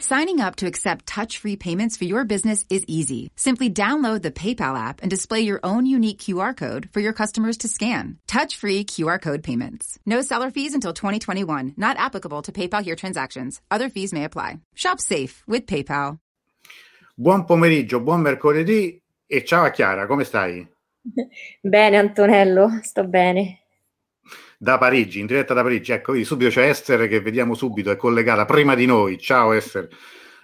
Signing up to accept touch-free payments for your business is easy. Simply download the PayPal app and display your own unique QR code for your customers to scan. Touch-free QR code payments. No seller fees until 2021. Not applicable to PayPal here transactions. Other fees may apply. Shop safe with PayPal. Buon pomeriggio, buon mercoledì e ciao a Chiara, come stai? Bene, Antonello, sto bene. Da Parigi, in diretta da Parigi. Ecco, vedi, subito c'è Esther che vediamo subito, è collegata prima di noi. Ciao Esther,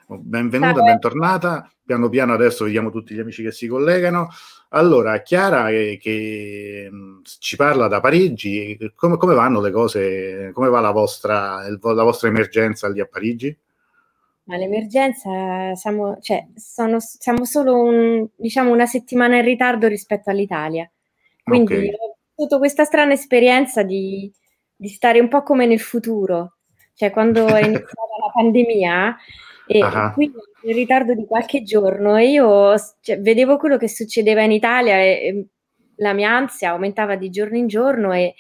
benvenuta, bentornata. Piano piano adesso vediamo tutti gli amici che si collegano. Allora, Chiara eh, che mh, ci parla da Parigi, come, come vanno le cose, come va la vostra, la vostra emergenza lì a Parigi? Ma l'emergenza siamo, cioè, sono, siamo solo un- diciamo una settimana in ritardo rispetto all'Italia. Quindi Ok. Ho avuto questa strana esperienza di, di stare un po' come nel futuro, cioè quando è iniziata la pandemia e Ah. qui in ritardo di qualche giorno e io cioè, vedevo quello che succedeva in Italia e, e la mia ansia aumentava di giorno in giorno e,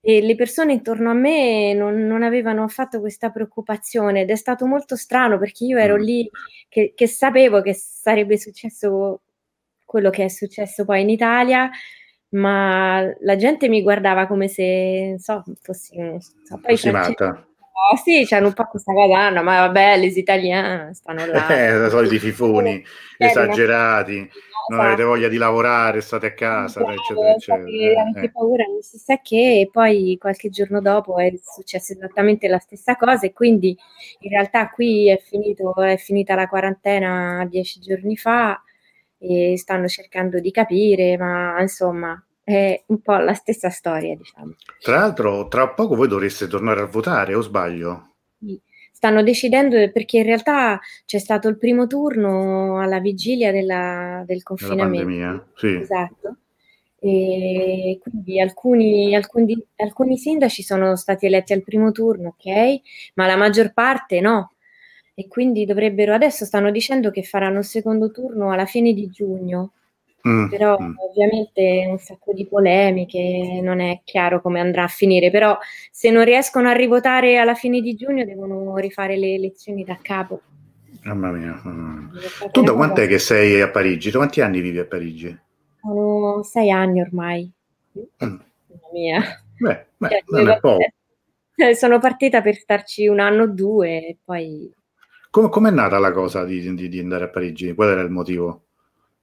e le persone intorno a me non, non avevano affatto questa preoccupazione ed è stato molto strano perché io ero Mm. lì che, che sapevo che sarebbe successo quello che è successo poi in Italia, ma la gente mi guardava come se, non so, fossi, non so, poi i Fossi francesi- matta. Oh, sì, c'hanno un po' questa cosa, no, ma vabbè, les italiani stanno là. Eh, i soliti fifoni Eh, esagerati, non avete esatto. voglia di lavorare, state a casa, Bravo, eccetera, eccetera. infatti anche Eh, eh. paura, non si sa che, e poi qualche giorno dopo è successo esattamente la stessa cosa e quindi in realtà qui è finito, è finita la quarantena dieci giorni fa e stanno cercando di capire, ma insomma è un po' la stessa storia, diciamo. Tra l'altro, tra poco voi dovreste tornare a votare, o sbaglio? Stanno decidendo perché in realtà c'è stato il primo turno alla vigilia della- del Della confinamento. pandemia? Sì. Esatto. E quindi alcuni, alcuni, alcuni sindaci sono stati eletti al primo turno, ok? Ma la maggior parte no. E quindi dovrebbero, adesso stanno dicendo che faranno il secondo turno alla fine di giugno, Mm, però mm. ovviamente un sacco di polemiche, non è chiaro come andrà a finire, però se non riescono a rivotare alla fine di giugno devono rifare le elezioni da capo. Mamma mia. mamma mia. È stata Tu da quant'è che sei a Parigi? Da quanti anni vivi a Parigi? Sono sei anni ormai. Mm. Mamma mia. Beh, beh, Cioè, non è poco. eh, sono partita per starci un anno o due e poi... Come com'è nata la cosa di, di- di andare a Parigi? Qual era il motivo?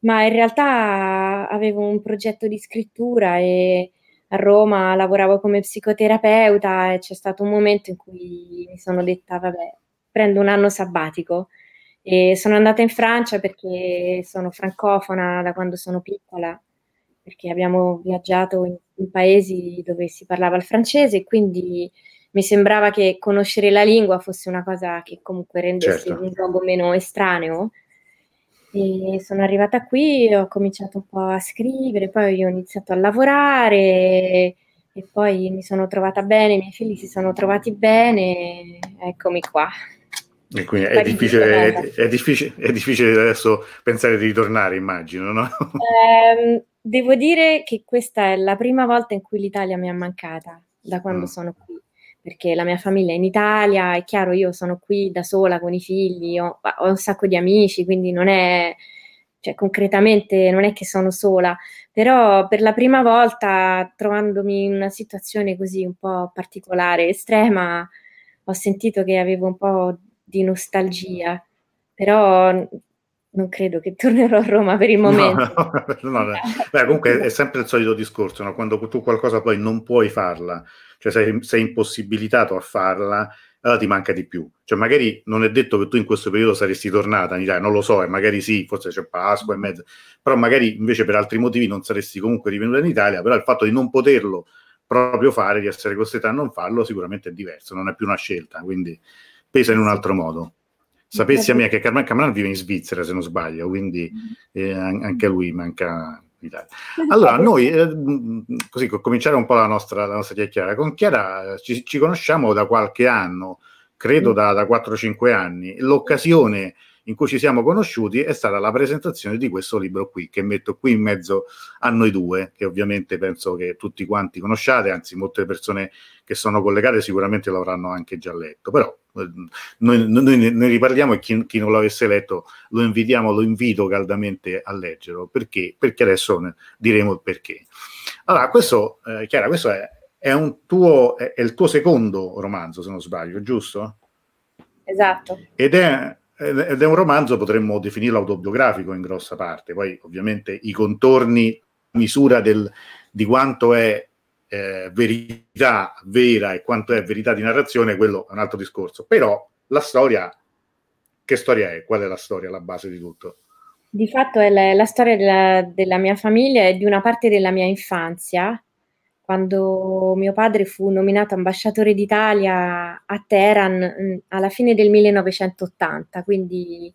Ma in realtà avevo un progetto di scrittura e a Roma lavoravo come psicoterapeuta e c'è stato un momento in cui mi sono detta, vabbè, prendo un anno sabbatico e sono andata in Francia perché sono francofona da quando sono piccola, perché abbiamo viaggiato in, in paesi dove si parlava il francese e quindi mi sembrava che conoscere la lingua fosse una cosa che comunque rendesse Certo. un luogo meno estraneo. E sono arrivata qui, ho cominciato un po' a scrivere, poi ho iniziato a lavorare e, poi mi sono trovata bene, i miei figli si sono trovati bene, eccomi qua. E quindi è difficile, tornata. è, difficile, è difficile adesso pensare di ritornare, immagino, no? Ehm, devo dire che questa è la prima volta in cui l'Italia mi è mancata da quando Mm. sono qui, perché la mia famiglia è in Italia, è chiaro, io sono qui da sola con i figli, ho, ho un sacco di amici, quindi non è, cioè concretamente non è che sono sola, però per la prima volta trovandomi in una situazione così un po' particolare, estrema, ho sentito che avevo un po' di nostalgia, però non credo che tornerò a Roma per il momento. no, no, no. Beh, comunque è sempre il solito discorso, quando tu qualcosa poi non puoi farla, cioè sei, sei impossibilitato a farla, allora ti manca di più. Cioè, magari non è detto che tu in questo periodo saresti tornata in Italia, non lo so, e magari sì, forse c'è Pasqua e mezzo, però magari invece per altri motivi non saresti comunque rivenuta in Italia, però il fatto di non poterlo proprio fare, di essere costretta a non farlo, sicuramente è diverso, non è più una scelta, quindi pesa in un altro modo. Sapessi a me che Carmen Cameron vive in Svizzera, se non sbaglio, quindi eh, anche lui manca l'Italia. Allora, noi, eh, così, cominciare un po' la nostra, la nostra chiacchierata. Con Chiara ci, ci, conosciamo da qualche anno, credo da, da 4-5 anni. L'occasione in cui ci siamo conosciuti è stata la presentazione di questo libro qui, che metto qui in mezzo a noi due, che ovviamente penso che tutti quanti conosciate, anzi molte persone che sono collegate sicuramente l'avranno anche già letto, però eh, noi, noi ne riparliamo e chi, chi, non l'avesse letto lo invitiamo, lo invito caldamente a leggerlo, perché? Perché adesso ne diremo il perché. Allora, questo, eh, Chiara, questo è, è, un tuo, è, è il tuo secondo romanzo, se non sbaglio, giusto? Esatto. Ed è, ed è un romanzo, potremmo definirlo autobiografico in grossa parte, poi ovviamente i contorni, misura del, di quanto è eh, verità vera e quanto è verità di narrazione, quello è un altro discorso. Però la storia, che storia è? Qual è la storia, la base di tutto? Di fatto è la, la storia della, della, mia famiglia e di una parte della mia infanzia, quando mio padre fu nominato ambasciatore d'Italia a Teheran mm, alla fine del 1980, quindi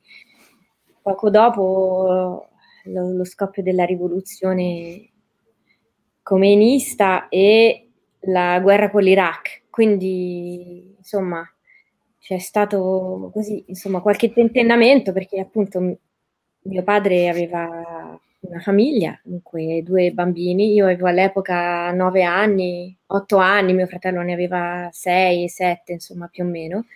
poco dopo lo, lo scoppio della rivoluzione comeinista e la guerra con l'Iraq. Quindi, insomma, c'è stato così, insomma, qualche tentennamento perché appunto mio padre aveva una famiglia, dunque due bambini, io avevo all'epoca nove anni, otto anni, mio fratello ne aveva sei, sette, insomma più o meno.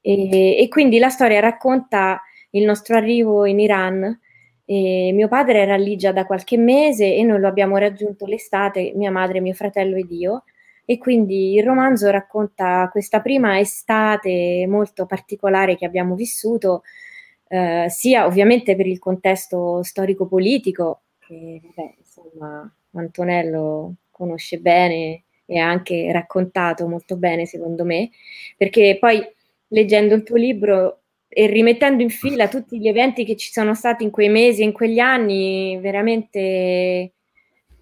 E, e, quindi la storia racconta il nostro arrivo in Iran. E mio padre era lì già da qualche mese e noi lo abbiamo raggiunto l'estate, mia madre, mio fratello ed io. E quindi il romanzo racconta questa prima estate molto particolare che abbiamo vissuto, eh, sia ovviamente per il contesto storico-politico, che vabbè, insomma Antonello conosce bene e ha anche raccontato molto bene, secondo me, perché poi leggendo il tuo libro e rimettendo in fila tutti gli eventi che ci sono stati in quei mesi, in quegli anni, veramente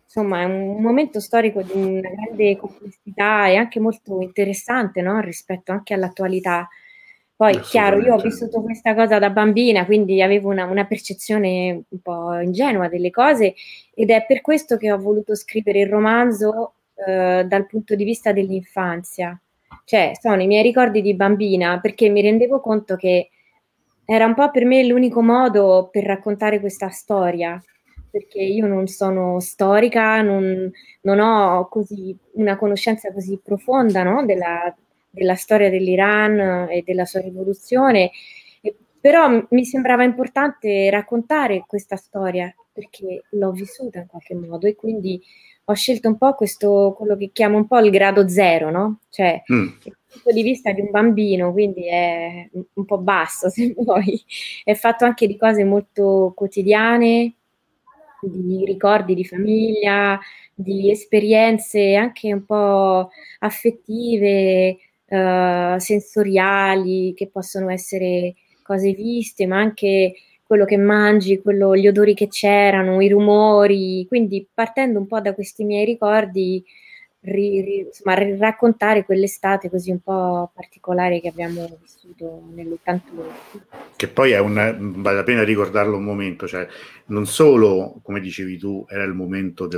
insomma è un momento storico di una grande complessità e anche molto interessante no? rispetto anche all'attualità. Poi, chiaro, io ho vissuto questa cosa da bambina, quindi avevo una, una, percezione un po' ingenua delle cose ed è per questo che ho voluto scrivere il romanzo eh, dal punto di vista dell'infanzia. Cioè, sono i miei ricordi di bambina perché mi rendevo conto che era un po' per me l'unico modo per raccontare questa storia, perché io non sono storica, non, non ho così, una conoscenza così profonda no? della, della storia dell'Iran e della sua rivoluzione, però mi sembrava importante raccontare questa storia perché l'ho vissuta in qualche modo e quindi ho scelto un po' questo, quello che chiamo un po' il grado zero, no? Cioè, mm. il punto di vista di un bambino, quindi è un po' basso, se vuoi. È fatto anche di cose molto quotidiane, di ricordi di famiglia, di esperienze anche un po' affettive, uh, sensoriali, che possono essere cose viste, ma anche quello che mangi, quello, gli odori che c'erano, i rumori. Quindi partendo un po' da questi miei ricordi, ri, ri, insomma, raccontare quell'estate così un po' particolare che abbiamo vissuto nell'81. Che poi è un, vale la pena ricordarlo un momento, cioè non solo, come dicevi tu, era il momento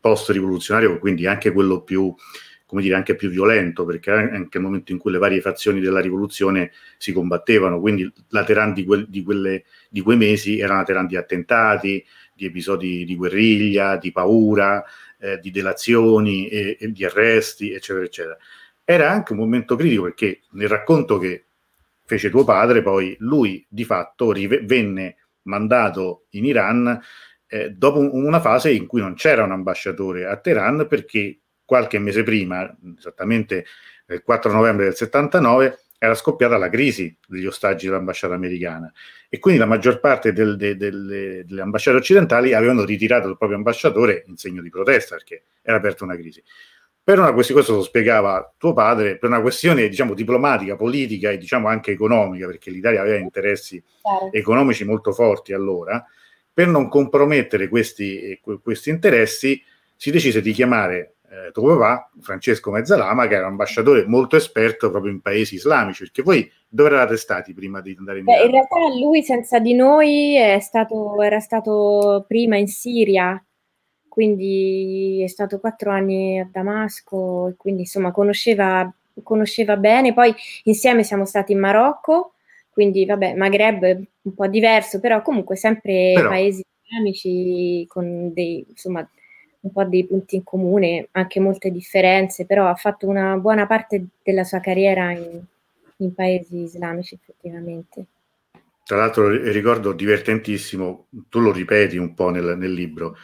post-rivoluzionario, quindi anche quello più come dire, anche più violento, perché anche il momento in cui le varie fazioni della rivoluzione si combattevano, quindi la Teheran di, que- di, quelle, di quei mesi era una Teheran di attentati, di episodi di guerriglia, di paura, eh, di delazioni e, e di arresti, eccetera, eccetera. Era anche un momento critico perché nel racconto che fece tuo padre, poi lui di fatto rive- venne mandato in Iran eh, dopo una fase in cui non c'era un ambasciatore a Teheran perché qualche mese prima, esattamente il 4 novembre del 79, era scoppiata la crisi degli ostaggi dell'ambasciata americana e quindi la maggior parte del, de, delle, delle, ambasciate occidentali avevano ritirato il proprio ambasciatore in segno di protesta perché era aperta una crisi. per una questione, questo lo spiegava tuo padre, per una questione diciamo diplomatica, politica e diciamo anche economica, perché l'Italia aveva interessi economici molto forti allora, per non compromettere questi, questi interessi si decise di chiamare eh, papà, Francesco Mezzalama, che era un ambasciatore molto esperto proprio in paesi islamici, perché voi dove eravate stati prima di andare in Beh, Iran? in realtà lui senza di noi è stato, era stato prima in Siria, quindi è stato quattro anni a Damasco, e quindi insomma conosceva, conosceva bene. Poi insieme siamo stati in Marocco, quindi vabbè, Maghreb è un po' diverso, però comunque sempre Però- paesi islamici con dei, insomma, un po' dei punti in comune, anche molte differenze, però ha fatto una buona parte della sua carriera in, in paesi islamici effettivamente. Tra l'altro ri- ricordo divertentissimo, tu lo ripeti un po' nel, nel libro,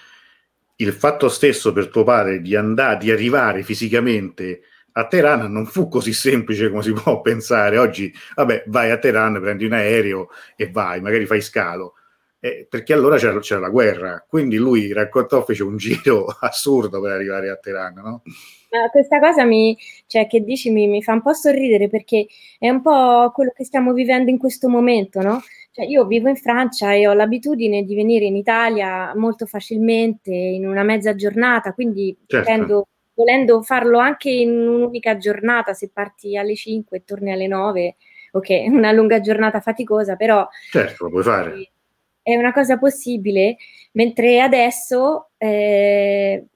il fatto stesso per tuo padre di andare, di arrivare fisicamente a Teheran non fu così semplice come si può pensare. Oggi, vabbè, vai a Teheran, prendi un aereo e vai, magari fai scalo. Eh, perché allora c'era, c'era la guerra, quindi lui raccontò, fece un giro assurdo per arrivare a Teheran, no? Ma questa cosa mi, cioè, che dici mi, mi fa un po' sorridere perché è un po' quello che stiamo vivendo in questo momento, no? Cioè, io vivo in Francia e ho l'abitudine di venire in Italia molto facilmente, in una mezza giornata, quindi Certo. tendo- volendo farlo anche in un'unica giornata, se parti alle 5 e torni alle 9, ok, una lunga giornata faticosa, però Certo, lo puoi fare. È una cosa possibile, mentre adesso eh,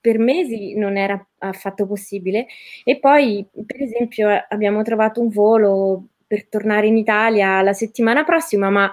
per mesi non era affatto possibile. E poi, per esempio, abbiamo trovato un volo per tornare in Italia la settimana prossima, ma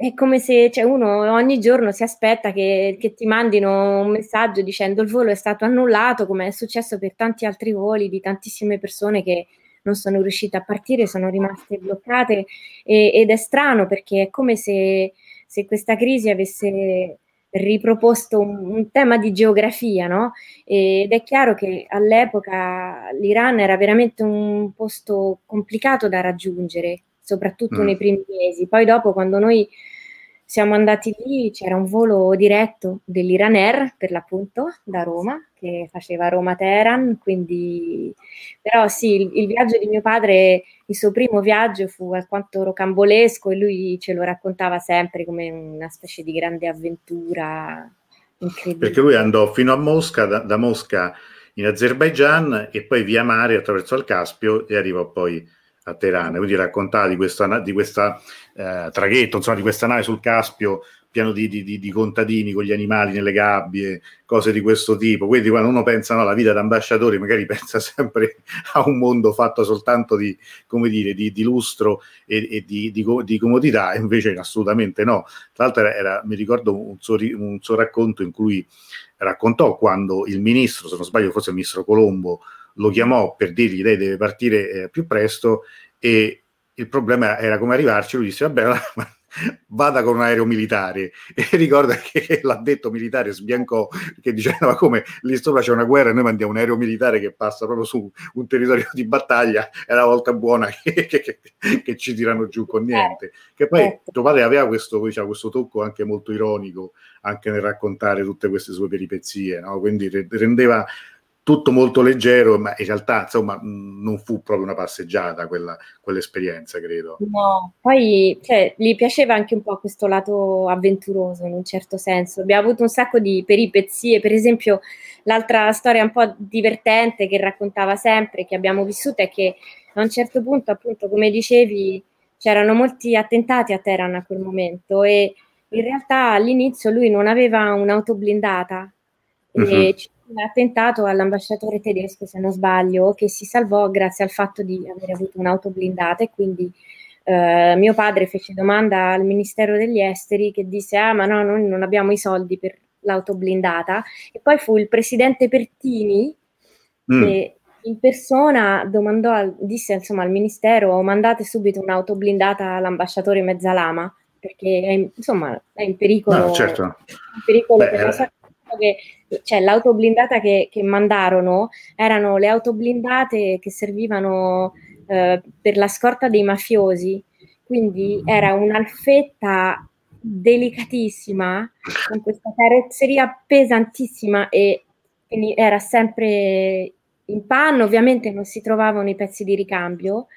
è come se cioè, uno ogni giorno si aspetta che, che ti mandino un messaggio dicendo il volo è stato annullato, come è successo per tanti altri voli di tantissime persone che non sono riuscite a partire, sono rimaste bloccate e- ed è strano perché è come se, se questa crisi avesse riproposto un, un tema di geografia, no? Ed è chiaro che all'epoca l'Iran era veramente un posto complicato da raggiungere, soprattutto Mm. nei primi mesi. Poi dopo, quando noi siamo andati lì, c'era un volo diretto dell'Iran Air, per l'appunto, da Roma, che faceva Roma-Teheran, quindi... Però sì, il, il viaggio di mio padre, il suo primo viaggio fu alquanto rocambolesco e lui ce lo raccontava sempre come una specie di grande avventura incredibile. Perché lui andò fino a Mosca, da, da Mosca in Azerbaigian e poi via mare attraverso il Caspio e arrivò poi a Teheran. Quindi raccontava di questa, di questa eh, traghetto, insomma, di questa nave sul Caspio, pieno di, di- di- di contadini con gli animali nelle gabbie, cose di questo tipo. Quindi quando uno pensa no, alla vita da ambasciatori, magari pensa sempre a un mondo fatto soltanto di, come dire, di, di lustro e, e di, di co- di comodità, e invece assolutamente no. Tra l'altro era, era- mi ricordo un suo, un suo racconto in cui raccontò quando il ministro, se non sbaglio forse il ministro Colombo, lo chiamò per dirgli lei deve partire eh, più presto e il problema era come arrivarci, lui disse vabbè allora, vada con un aereo militare e ricorda che l'addetto militare sbiancò che diceva come lì sopra c'è una guerra e noi mandiamo un aereo militare che passa proprio su un territorio di battaglia è la volta buona che, che- che- che ci tirano giù con niente che poi Certo. tuo padre aveva questo, diciamo, questo tocco anche molto ironico anche nel raccontare tutte queste sue peripezie no? quindi re- rendeva tutto molto leggero, ma in realtà insomma non fu proprio una passeggiata quella, quell'esperienza, credo. No, poi cioè, gli piaceva anche un po' questo lato avventuroso in un certo senso. Abbiamo avuto un sacco di peripezie, per esempio l'altra storia un po' divertente che raccontava sempre, che abbiamo vissuto, è che a un certo punto, appunto, come dicevi, c'erano molti attentati a Teheran a quel momento e in realtà all'inizio lui non aveva un'auto blindata e Mhm. ci fu un attentato all'ambasciatore tedesco, se non sbaglio, che si salvò grazie al fatto di aver avuto un'auto blindata e quindi eh, mio padre fece domanda al Ministero degli Esteri che disse ah ma no, noi non abbiamo i soldi per l'auto blindata e poi fu il presidente Pertini Mm. che in persona domandò al- disse insomma al Ministero mandate subito un'auto blindata all'ambasciatore Mezzalama perché è in, insomma è in pericolo, No, certo. in pericolo Beh, per la sua che cioè, l'auto blindata che, che mandarono erano le auto blindate che servivano eh, per la scorta dei mafiosi, quindi era un'alfetta delicatissima con questa carrozzeria pesantissima e quindi era sempre in panno, ovviamente non si trovavano i pezzi di ricambio,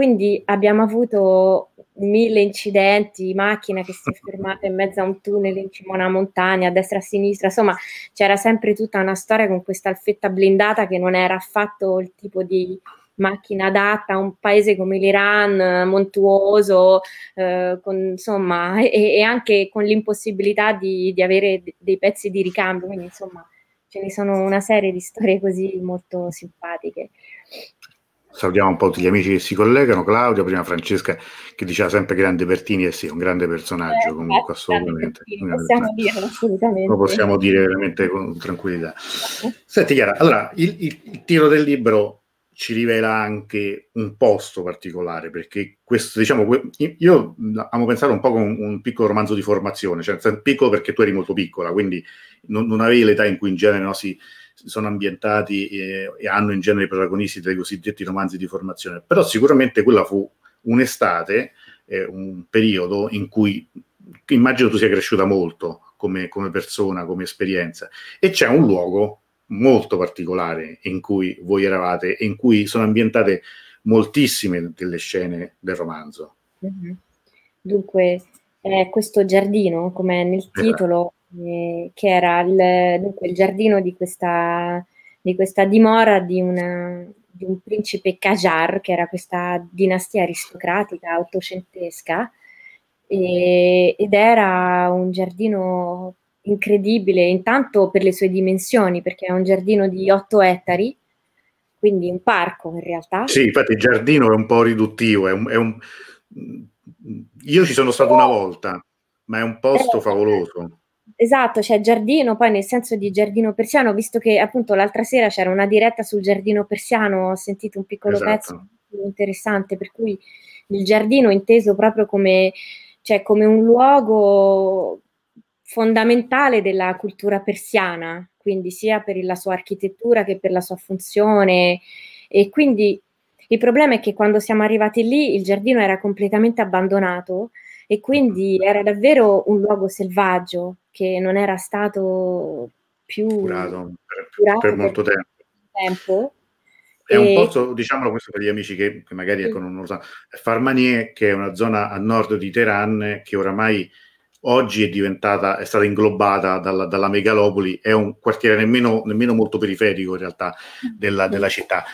quindi abbiamo avuto mille incidenti, macchina che si è fermata in mezzo a un tunnel in cima a una montagna, a destra e a sinistra, insomma c'era sempre tutta una storia con questa alfetta blindata che non era affatto il tipo di macchina adatta a un paese come l'Iran, montuoso, eh, con, insomma, e, e, anche con l'impossibilità di, di avere dei pezzi di ricambio, quindi insomma ce ne sono una serie di storie così molto simpatiche. Salutiamo un po' tutti gli amici che si collegano, Claudio, prima Francesca che diceva sempre grande Bertini, e sì, un grande personaggio eh, comunque assolutamente. Bertini, possiamo dirlo assolutamente. Lo possiamo dire veramente con tranquillità. Senti Chiara, allora il, il, il tiro del libro ci rivela anche un posto particolare, perché questo, diciamo, io amo pensare un po' come un, un piccolo romanzo di formazione, cioè piccolo perché tu eri molto piccola, quindi non, non avevi l'età in cui in genere no, si, sono ambientati e, e, hanno in genere i protagonisti dei cosiddetti romanzi di formazione, però sicuramente quella fu un'estate, eh, un periodo in cui immagino tu sia cresciuta molto come, come persona, come esperienza, e c'è un luogo molto particolare in cui voi eravate e in cui sono ambientate moltissime delle scene del romanzo. Mm-hmm. Dunque, eh, questo giardino, come nel esatto. titolo, eh, che era il, dunque, il giardino di questa, di questa dimora di, una, di, un principe Qajar, che era questa dinastia aristocratica ottocentesca, e, ed era un giardino incredibile, intanto per le sue dimensioni, perché è un giardino di 8 ettari, quindi un parco in realtà. Sì, infatti il giardino è un po' riduttivo, è un, è un... io ci sono stato una volta, ma è un posto eh, favoloso. Esatto, c'è giardino, poi nel senso di giardino persiano, visto che appunto l'altra sera c'era una diretta sul giardino persiano, ho sentito un piccolo esatto. pezzo interessante, per cui il giardino inteso proprio come, cioè, come un luogo fondamentale della cultura persiana, quindi sia per la sua architettura che per la sua funzione. E quindi il problema è che quando siamo arrivati lì il giardino era completamente abbandonato e quindi era davvero un luogo selvaggio che non era stato più curato per, curato per molto tempo. tempo. È un posto, diciamolo questo per gli amici che, che magari ecco, non lo sanno, Farmanie, che è una zona a nord di Teheran, che oramai oggi è diventata, è stata inglobata dalla, dalla megalopoli, è un quartiere nemmeno, nemmeno, molto periferico in realtà della, della, città.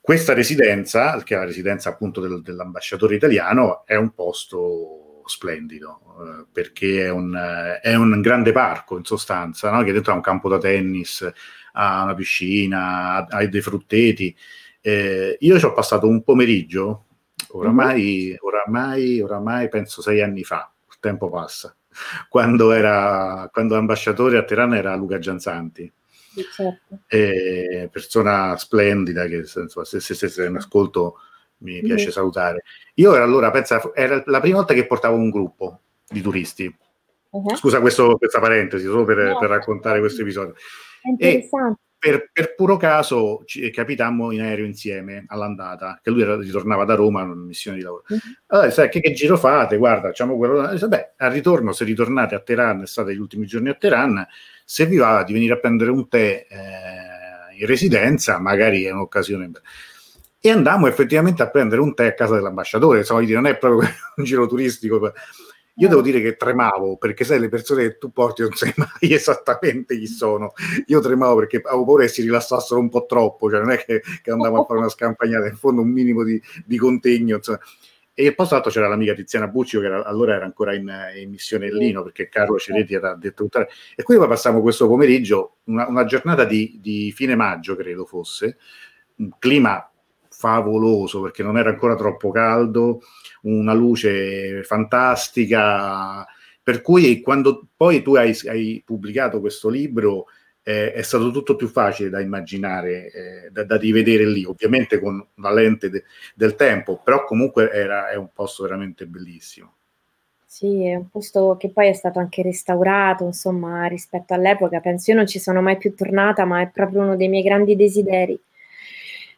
Questa residenza, che è la residenza appunto del, dell'ambasciatore italiano, è un posto splendido eh, perché è un, è un, grande parco in sostanza, no? che dentro ha un campo da tennis, ha una piscina, ha dei frutteti. Eh, io ci ho passato un pomeriggio, oramai, oramai, oramai penso sei anni fa, tempo passa. Quando era quando ambasciatore a Teheran era Luca Gianzanti. Certo. persona splendida che insomma, se, se, se, in ascolto mi piace salutare. Io era allora, pensa, era la prima volta che portavo un gruppo di turisti. Uh-huh. Scusa questo, questa parentesi, solo per, no, per raccontare questo episodio. È interessante. E per, per, puro caso ci capitammo in aereo insieme all'andata, che lui era, ritornava da Roma in una missione di lavoro. Mm-hmm. Allora, sai, che, che, giro fate? Guarda, facciamo quello. Beh, al ritorno, se ritornate a Teheran, state gli ultimi giorni a Teheran, se vi va di venire a prendere un tè eh, in residenza, magari è un'occasione. E andammo effettivamente a prendere un tè a casa dell'ambasciatore, insomma, non è proprio un giro turistico io devo dire che tremavo perché sai, le persone che tu porti non sai mai esattamente chi sono. Io tremavo perché avevo paura che si rilassassero un po' troppo, cioè non è che, che andavo a fare una scampagnata, in fondo un minimo di, di contegno. Insomma. E poi tra c'era l'amica Tiziana Buccio che era, allora era ancora in, in missione in Lino perché Carlo Cereti era detto E quindi poi passammo questo pomeriggio, una, una giornata di, di fine maggio credo fosse, un clima favoloso perché non era ancora troppo caldo, una luce fantastica, per cui quando poi tu hai, hai pubblicato questo libro eh, è stato tutto più facile da immaginare, eh, da, da, rivedere lì, ovviamente con la lente de, del tempo, però comunque era, è un posto veramente bellissimo. Sì, è un posto che poi è stato anche restaurato, insomma, rispetto all'epoca. Penso io non ci sono mai più tornata, ma è proprio uno dei miei grandi desideri.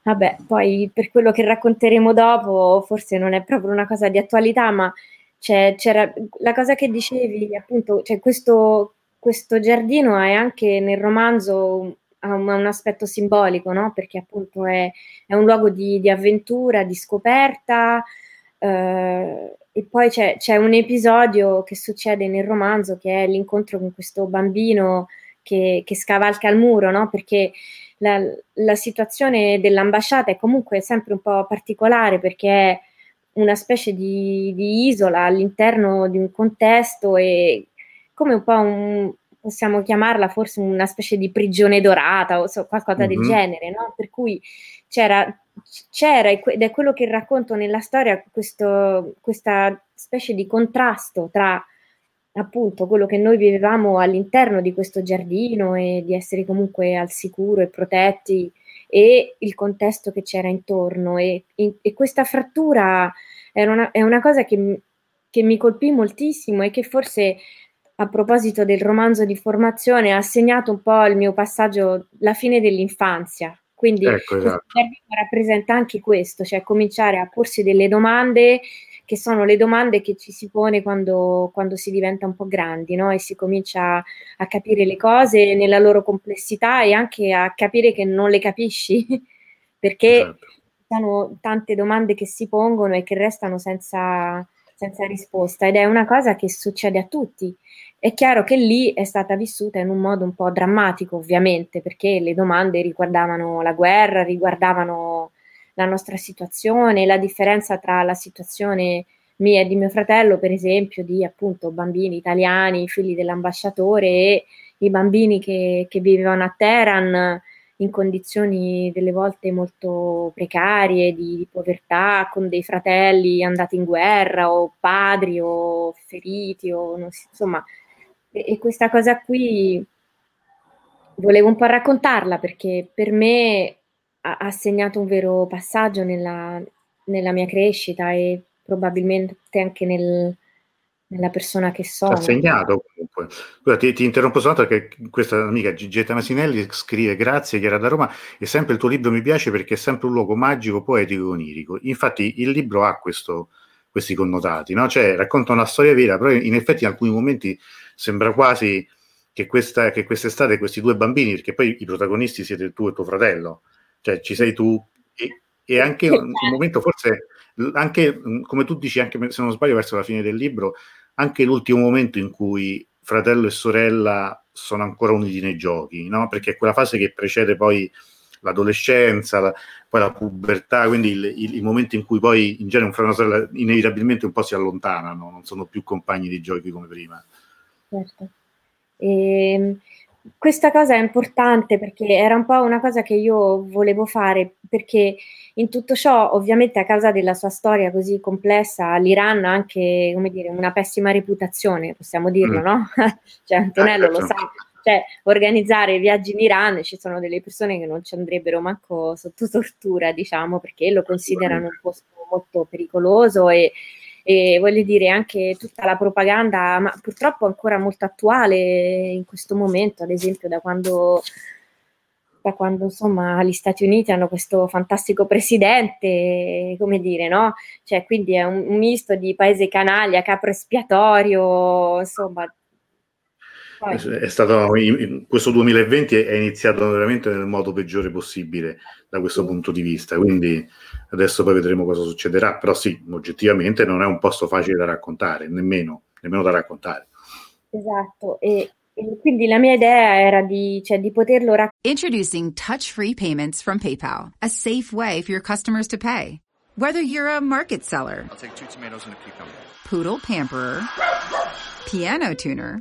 Vabbè, poi per quello che racconteremo dopo, forse non è proprio una cosa di attualità, ma c'era la cosa che dicevi, appunto, cioè questo, questo giardino è anche nel romanzo ha un, un, aspetto simbolico, no? Perché appunto è, è un luogo di, di, avventura, di scoperta. Eh, e poi c'è, c'è, un episodio che succede nel romanzo che è l'incontro con questo bambino che, che scavalca il muro, no? Perché la, la, situazione dell'ambasciata è comunque sempre un po' particolare perché è una specie di, di isola all'interno di un contesto e come un po' un, possiamo chiamarla forse una specie di prigione dorata o so, qualcosa mm-hmm. del genere, no? Per cui c'era, c'era, ed è quello che racconto nella storia, questo, questa specie di contrasto tra appunto quello che noi vivevamo all'interno di questo giardino e di essere comunque al sicuro e protetti e il contesto che c'era intorno e, e questa frattura una, è una cosa che, che, mi colpì moltissimo e che forse a proposito del romanzo di formazione ha segnato un po' il mio passaggio, la fine dell'infanzia. Quindi ecco, esatto. rappresenta anche questo, cioè cominciare a porsi delle domande che sono le domande che ci si pone quando, quando si diventa un po' grandi, no? E si comincia a capire le cose nella loro complessità e anche a capire che non le capisci, perché esatto. sono tante domande che si pongono e che restano senza, senza risposta ed è una cosa che succede a tutti. È chiaro che lì è stata vissuta in un modo un po' drammatico, ovviamente, perché le domande riguardavano la guerra, riguardavano la nostra situazione, la differenza tra la situazione mia e di mio fratello, per esempio, di appunto bambini italiani, figli dell'ambasciatore e i bambini che, che vivevano a Teheran in condizioni delle volte molto precarie, di, di, povertà, con dei fratelli andati in guerra o padri o feriti, o non si, insomma, e, e questa cosa qui volevo un po' raccontarla perché per me ha, ha segnato un vero passaggio nella, nella, mia crescita e probabilmente anche nel, nella persona che sono. Ha segnato comunque. Scusa, ti, ti, interrompo soltanto perché questa amica Gigetta Masinelli scrive grazie che era da Roma e sempre il tuo libro mi piace perché è sempre un luogo magico, poetico e onirico. Infatti il libro ha questo, questi connotati, no? cioè racconta una storia vera, però in effetti in alcuni momenti sembra quasi che, questa, che quest'estate questi due bambini, perché poi i protagonisti siete tu e tuo fratello, cioè ci sei tu e, e anche un, un momento forse anche come tu dici anche se non sbaglio verso la fine del libro anche l'ultimo momento in cui fratello e sorella sono ancora uniti nei giochi no? perché è quella fase che precede poi l'adolescenza la, poi la pubertà quindi il, il, il, momento in cui poi in genere un fratello e una sorella inevitabilmente un po' si allontanano non sono più compagni di giochi come prima. Certo. E ehm, questa cosa è importante perché era un po' una cosa che io volevo fare, perché in tutto ciò, ovviamente a causa della sua storia così complessa, l'Iran ha anche, come dire, una pessima reputazione, possiamo dirlo, mm. no? cioè Antonello lo sa, cioè organizzare viaggi in Iran ci sono delle persone che non ci andrebbero manco sotto tortura, diciamo, perché lo considerano un posto molto pericoloso e e voglio dire anche tutta la propaganda, ma purtroppo ancora molto attuale in questo momento, ad esempio da quando, da quando insomma gli Stati Uniti hanno questo fantastico presidente, come dire, no? Cioè, quindi è un, un misto di paese canaglia, capro espiatorio, insomma, stato, questo 2020 è iniziato veramente nel modo peggiore possibile da questo punto di vista, quindi adesso poi vedremo cosa succederà, però sì, oggettivamente non è un posto facile da raccontare, nemmeno, nemmeno da raccontare. Esatto, e, e quindi la mia idea era di, cioè, di poterlo raccontare. Introducing touch-free payments from PayPal, a safe way for your customers to pay. Whether you're a market seller, I'll take two tomatoes and a cucumber. Poodle pamperer, piano tuner,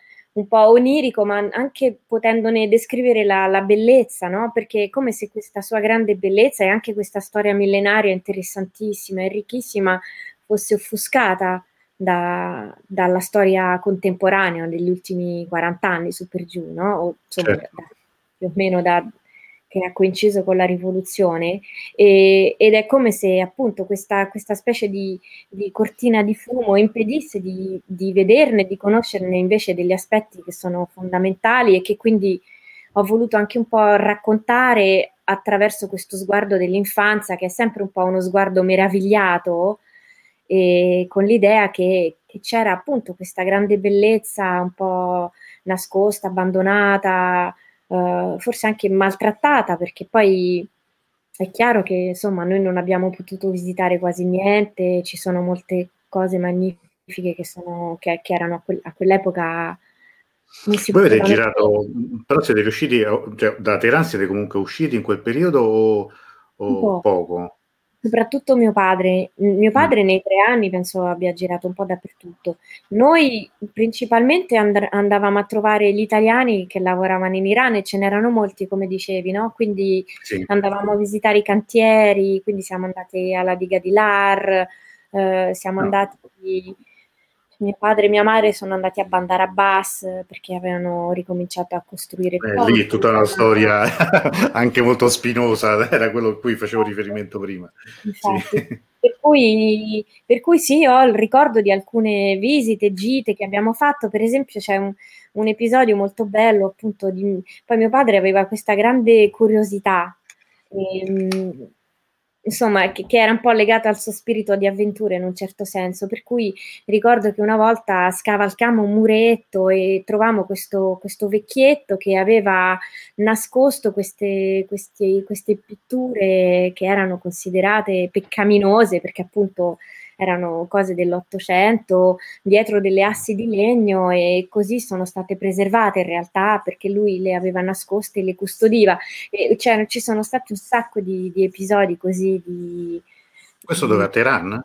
un po' onirico, ma anche potendone descrivere la, la bellezza, no? Perché è come se questa sua grande bellezza e anche questa storia millenaria interessantissima e ricchissima fosse offuscata da, dalla storia contemporanea degli ultimi 40 anni su per giù, no? O insomma, certo. da, più o meno da, che ha coinciso con la rivoluzione e, ed è come se appunto questa, questa specie di, di, cortina di fumo impedisse di, di vederne, di conoscerne invece degli aspetti che sono fondamentali e che quindi ho voluto anche un po' raccontare attraverso questo sguardo dell'infanzia che è sempre un po' uno sguardo meravigliato e con l'idea che, che c'era appunto questa grande bellezza un po' nascosta, abbandonata, uh, forse anche maltrattata, perché poi è chiaro che insomma noi non abbiamo potuto visitare quasi niente, ci sono molte cose magnifiche che, sono, che, che erano a, quel, a quell'epoca. Voi avete girato, però siete riusciti, cioè, da Teheran siete comunque usciti in quel periodo o, o po'. poco? Soprattutto mio padre. Mio mm. padre nei tre anni penso abbia girato un po' dappertutto. Noi principalmente and- andavamo a trovare gli italiani che lavoravano in Iran e ce n'erano molti, come dicevi, no? Quindi sì. andavamo a visitare i cantieri, quindi siamo andati alla diga di Lar, eh, siamo no. andati mio padre e mia madre sono andati a Bandar Abbas perché avevano ricominciato a costruire eh, lì è tutta una storia anche molto spinosa era quello a cui facevo riferimento prima. Sì. per, cui, per, cui, sì ho il ricordo di alcune visite gite che abbiamo fatto. Per esempio c'è un, un episodio molto bello appunto di, poi mio padre aveva questa grande curiosità e, ehm, insomma, che, che, era un po' legata al suo spirito di avventura in un certo senso, per cui ricordo che una volta scavalcammo un muretto e trovammo questo, questo vecchietto che aveva nascosto queste, queste, queste pitture che erano considerate peccaminose perché appunto erano cose dell'Ottocento, dietro delle assi di legno e così sono state preservate in realtà perché lui le aveva nascoste e le custodiva. E, cioè, ci sono stati un sacco di, di episodi così di... Questo dove a Teheran?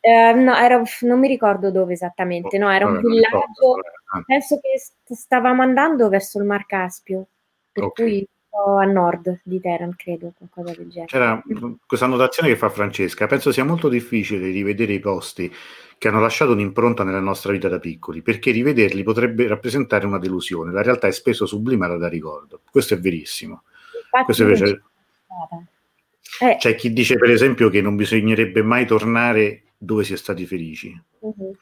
Eh, no, era, non mi ricordo dove esattamente, no, era un villaggio, penso che stavamo andando verso il Mar Caspio, per okay. cui a nord di Teheran, credo, qualcosa del genere. C'era questa annotazione che fa Francesca, penso sia molto difficile rivedere i posti che hanno lasciato un'impronta nella nostra vita da piccoli, perché rivederli potrebbe rappresentare una delusione, la realtà è spesso sublimata da ricordo, questo è verissimo. Questo invece... Eh. C'è chi dice per esempio che non bisognerebbe mai tornare dove si è stati felici. Uh-huh.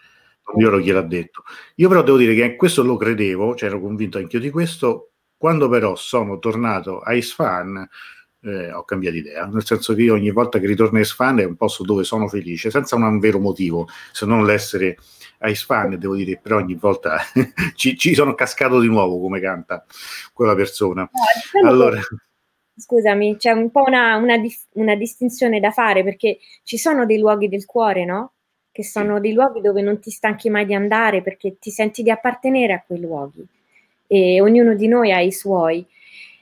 Io ero chi l'ha detto. Io però devo dire che questo lo credevo, cioè ero convinto anch'io di questo, quando però sono tornato a Isfahan, eh, ho cambiato idea, nel senso che io ogni volta che ritorno a Isfahan è un posto dove sono felice, senza un vero motivo, se non l'essere a Isfahan, devo dire, però ogni volta ci, ci, sono cascato di nuovo come canta quella persona. No, diciamo allora... Scusami, c'è un po' una, una, una, distinzione da fare perché ci sono dei luoghi del cuore, no? Che sono dei luoghi dove non ti stanchi mai di andare perché ti senti di appartenere a quei luoghi e ognuno di noi ha i suoi.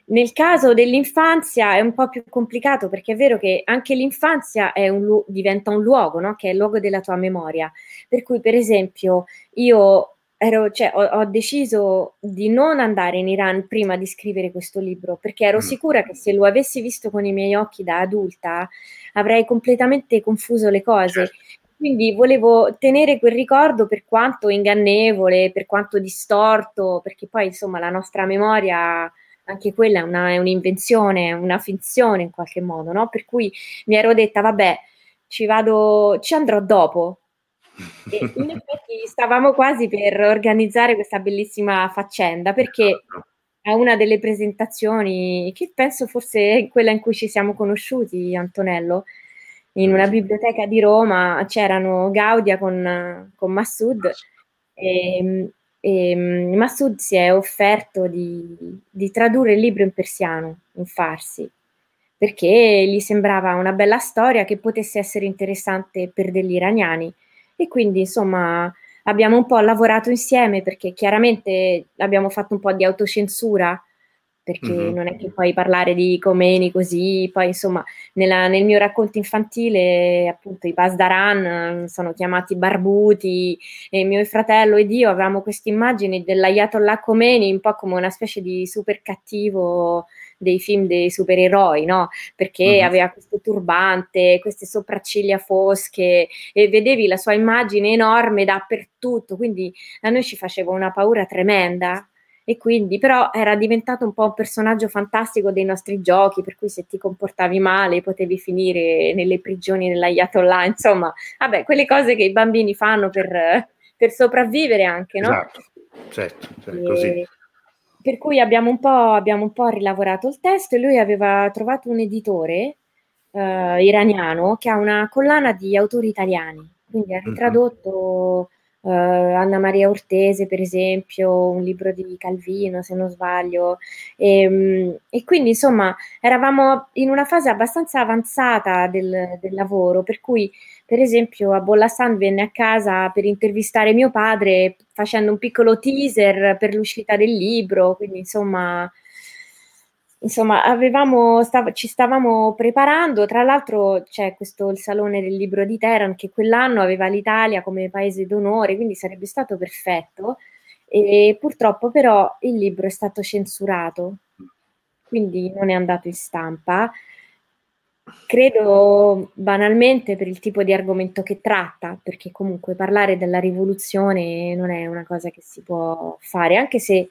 Nel caso dell'infanzia è un po' più complicato perché è vero che anche l'infanzia un, diventa un luogo, no? che è il luogo della tua memoria. Per cui, per esempio, io ero, cioè, ho, ho, deciso di non andare in Iran prima di scrivere questo libro perché ero mm. sicura che se lo avessi visto con i miei occhi da adulta avrei completamente confuso le cose. Certo. Quindi volevo tenere quel ricordo per quanto ingannevole, per quanto distorto, perché poi insomma la nostra memoria, anche quella è, una, è un'invenzione, una finzione in qualche modo, no? Per cui mi ero detta, vabbè, ci vado, ci andrò dopo. E in effetti stavamo quasi per organizzare questa bellissima faccenda, perché a una delle presentazioni, che penso fosse è quella in cui ci siamo conosciuti, Antonello, in una biblioteca di Roma c'erano Gaudia con, con Massoud e, e Massoud si è offerto di, di, tradurre il libro in persiano, in farsi, perché gli sembrava una bella storia che potesse essere interessante per degli iraniani. e quindi insomma abbiamo un po' lavorato insieme perché chiaramente abbiamo fatto un po' di autocensura perché mm-hmm. non è che puoi parlare di Comeni così, poi insomma nella, nel mio racconto infantile appunto i Pasdaran sono chiamati barbuti e mio fratello ed io avevamo questa immagine dell'Ayatollah Khomeini un po' come una specie di super cattivo dei film dei supereroi, no? Perché mm-hmm. aveva questo turbante, queste sopracciglia fosche e vedevi la sua immagine enorme dappertutto, quindi a noi ci faceva una paura tremenda e quindi però era diventato un po' un personaggio fantastico dei nostri giochi, per cui se ti comportavi male potevi finire nelle prigioni dell'Ayatollah, insomma, vabbè, quelle cose che i bambini fanno per, per sopravvivere anche, no? Esatto, certo, cioè, così. Per cui abbiamo un, abbiamo un, po', rielavorato il testo e lui aveva trovato un editore eh, iraniano che ha una collana di autori italiani, quindi ha ritradotto uh, Anna Maria Ortese, per esempio, un libro di Calvino, se non sbaglio. E, ehm, e quindi, insomma, eravamo in una fase abbastanza avanzata del, del lavoro, per cui, per esempio, a Bollassan venne a casa per intervistare mio padre facendo un piccolo teaser per l'uscita del libro, quindi, insomma insomma, avevamo, stav- ci stavamo preparando. Tra l'altro c'è questo il Salone del Libro di Teheran che quell'anno aveva l'Italia come paese d'onore, quindi sarebbe stato perfetto. E purtroppo però il libro è stato censurato, quindi non è andato in stampa. Credo banalmente per il tipo di argomento che tratta, perché comunque parlare della rivoluzione non è una cosa che si può fare, anche se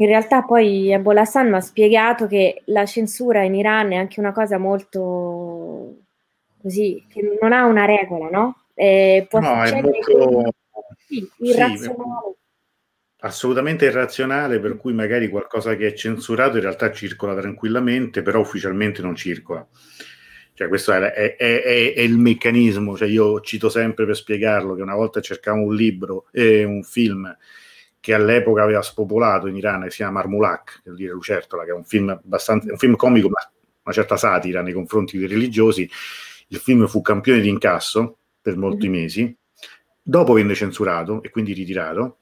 in realtà poi Ebola Hassan mi ha spiegato che la censura in Iran è anche una cosa molto così, che non ha una regola, no? Eh, può no, è molto sì, irrazionale. Sì, assolutamente irrazionale, per cui magari qualcosa che è censurato in realtà circola tranquillamente, però ufficialmente non circola. Cioè, questo è, è, è, è, il meccanismo. Cioè, io cito sempre per spiegarlo che una volta cercavo un libro e un film che all'epoca aveva spopolato in Iran, che si chiama Marmulak, che vuol dire Lucertola, che è un film, abbastanza, un film comico, ma una certa satira nei confronti dei religiosi. Il film fu campione di incasso per molti mm-hmm. mesi, dopo venne censurato e quindi ritirato.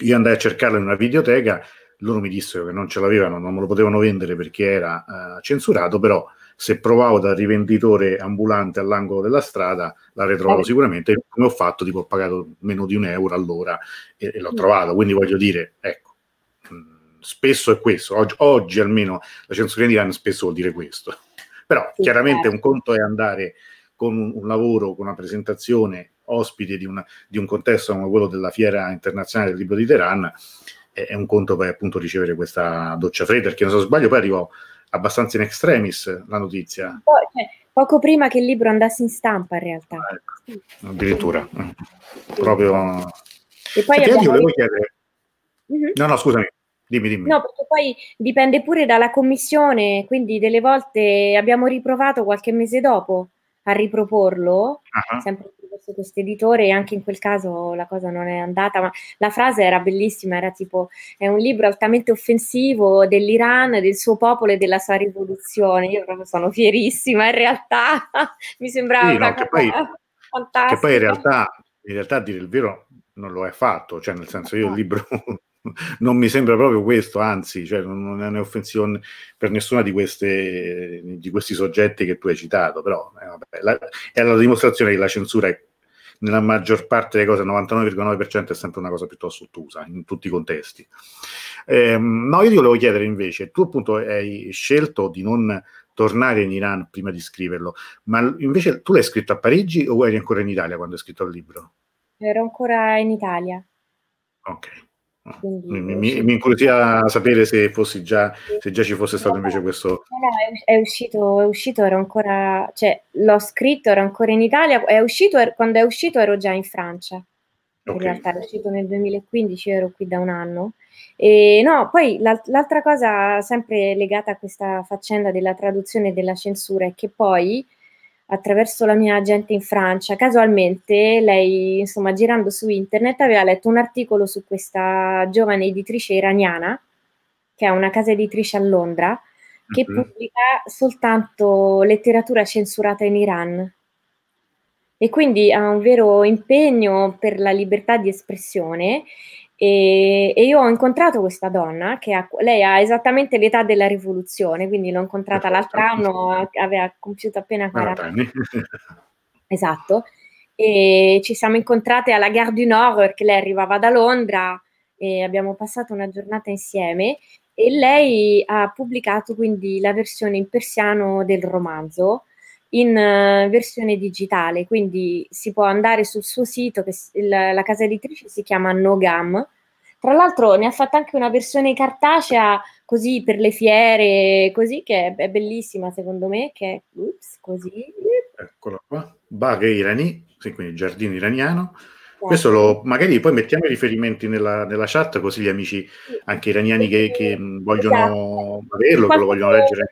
Io andai a cercarlo in una videoteca, loro mi dissero che non ce l'avevano, non me lo potevano vendere perché era uh, censurato, però se provavo da rivenditore ambulante all'angolo della strada l'avrei trovato eh. sicuramente come ho fatto tipo ho pagato meno di un euro all'ora e, e l'ho mm. trovato quindi voglio dire ecco mm, spesso è questo oggi, oggi almeno la censura in Iran spesso vuol dire questo però sì, chiaramente certo. un conto è andare con un, un lavoro con una presentazione ospite di, una, di, un contesto come quello della fiera internazionale del libro di Teheran è un conto poi appunto ricevere questa doccia fredda perché non so sbaglio poi arrivò abbastanza in extremis la notizia. Po- cioè, poco prima che il libro andasse in stampa, in realtà. Ah, ecco. Addirittura. Sì. Proprio... E poi abbiamo... io volevo chiedere... Mm-hmm. No, no, scusami. Dimmi, dimmi. No, perché poi dipende pure dalla commissione, quindi delle volte abbiamo riprovato qualche mese dopo a riproporlo, uh-huh. sempre attraverso questo editore, e anche in quel caso la cosa non è andata, ma la frase era bellissima, era tipo, è un libro altamente offensivo dell'Iran, del suo popolo e della sua rivoluzione. Io proprio sono fierissima, in realtà mi sembrava sì, una no, cosa poi, fantastica. Che poi in realtà, in realtà, a dire il vero, non lo è fatto, cioè nel senso io il libro non mi sembra proprio questo, anzi, cioè, non è un'offensione per nessuna di, queste, di questi soggetti che tu hai citato, però eh, vabbè, la, è la dimostrazione che la censura è, nella maggior parte delle cose, il 99,9% è sempre una cosa piuttosto ottusa, in tutti i contesti. Eh, no, io ti volevo chiedere invece, tu appunto hai scelto di non tornare in Iran prima di scriverlo, ma invece tu l'hai scritto a Parigi o eri ancora in Italia quando hai scritto il libro? Ero ancora in Italia. Ok. Mi, mi, mi incuriosiva sapere se, fossi già, se già ci fosse stato invece questo. No, è, uscito, è uscito, ero ancora, cioè l'ho scritto, ero ancora in Italia, è uscito, quando è uscito ero già in Francia. In okay. realtà è uscito nel 2015, io ero qui da un anno. E no, poi l'altra cosa sempre legata a questa faccenda della traduzione e della censura è che poi attraverso la mia agente in Francia, casualmente lei, insomma, girando su internet aveva letto un articolo su questa giovane editrice iraniana, che ha una casa editrice a Londra, che uh-huh. pubblica soltanto letteratura censurata in Iran. e quindi ha un vero impegno per la libertà di espressione e, e, io ho incontrato questa donna che ha, lei ha esattamente l'età della rivoluzione, quindi l'ho incontrata l'altro anno, aveva compiuto appena 40 anni. esatto. E ci siamo incontrate alla Gare du Nord perché lei arrivava da Londra e abbiamo passato una giornata insieme e lei ha pubblicato quindi la versione in persiano del romanzo in uh, versione digitale, quindi si può andare sul suo sito, che la, la casa editrice si chiama Nogam. Tra l'altro ne ha fatta anche una versione cartacea così per le fiere, così che è, bellissima secondo me, che è ups, così. Eccola qua, Baghe Irani, quindi giardino iraniano, questo lo, magari poi mettiamo i riferimenti nella, nella, chat così gli amici, anche iraniani che, che vogliono esatto. averlo, che lo vogliono leggere.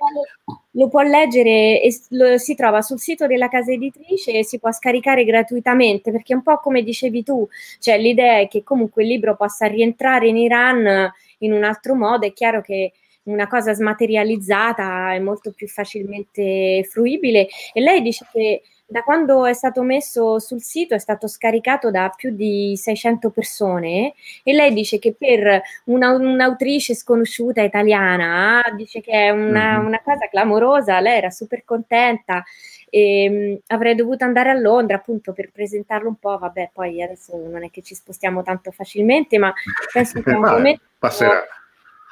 Lo può leggere e lo, si trova sul sito della casa editrice e si può scaricare gratuitamente perché un po' come dicevi tu, cioè l'idea è che comunque il libro possa rientrare in Iran in un altro modo, è chiaro che una cosa smaterializzata è molto più facilmente fruibile e lei dice che da quando è stato messo sul sito è stato scaricato da più di 600 persone e lei dice che per una, un'autrice sconosciuta italiana dice che è una, mm-hmm. una cosa clamorosa, lei era super contenta e um, avrei dovuto andare a Londra appunto per presentarlo un po', vabbè poi adesso non è che ci spostiamo tanto facilmente ma penso che a un momento... Passerà.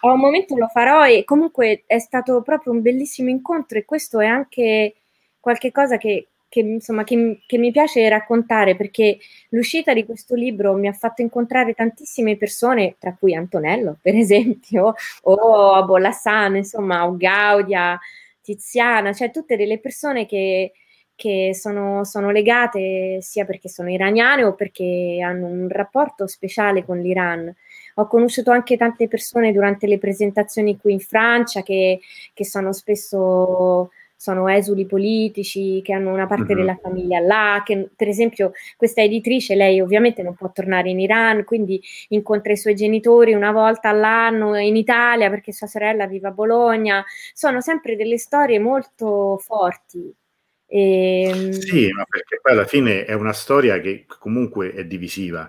A un momento lo farò e comunque è stato proprio un bellissimo incontro e questo è anche qualche cosa che che, insomma, che, che, mi piace raccontare perché l'uscita di questo libro mi ha fatto incontrare tantissime persone, tra cui Antonello, per esempio, o Bolassano, insomma, o Gaudia, Tiziana, cioè tutte delle persone che, che sono, sono, legate sia perché sono iraniane o perché hanno un rapporto speciale con l'Iran. Ho conosciuto anche tante persone durante le presentazioni qui in Francia che, che sono spesso sono esuli politici, che hanno una parte mm-hmm. della famiglia là, che per esempio questa editrice, lei ovviamente non può tornare in Iran, quindi incontra i suoi genitori una volta all'anno in Italia perché sua sorella vive a Bologna, sono sempre delle storie molto forti. E... Ehm sì, ma perché poi alla fine è una storia che comunque è divisiva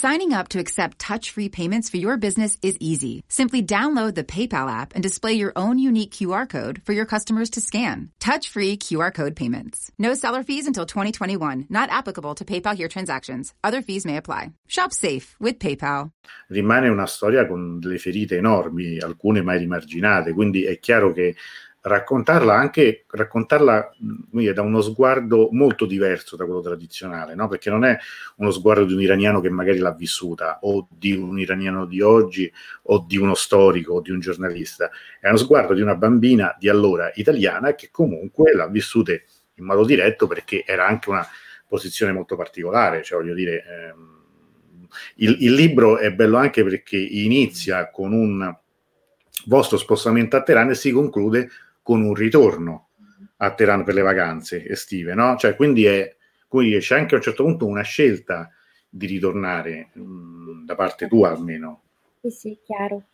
Signing up to accept touch-free payments for your business is easy. Simply download the PayPal app and display your own unique QR code for your customers to scan. Touch-free QR code payments. No seller fees until 2021. Not applicable to PayPal here transactions. Other fees may apply. Shop safe with PayPal. Rimane una storia con delle ferite enormi, alcune mai rimarginate, quindi è chiaro che raccontarla anche raccontarla dire, da uno sguardo molto diverso da quello tradizionale, no? perché non è uno sguardo di un iraniano che magari l'ha vissuta o di un iraniano di oggi o di uno storico o di un giornalista, è uno sguardo di una bambina di allora italiana che comunque l'ha vissuta in modo diretto perché era anche una posizione molto particolare, cioè voglio dire, ehm, il, il libro è bello anche perché inizia con un vostro spostamento a Teheran e si conclude con un ritorno a Teheran per le vacanze estive, no? Cioè, quindi, è, quindi c'è anche a un certo punto una scelta di ritornare mh, mm, da parte tua almeno. Sì, sì, chiaro.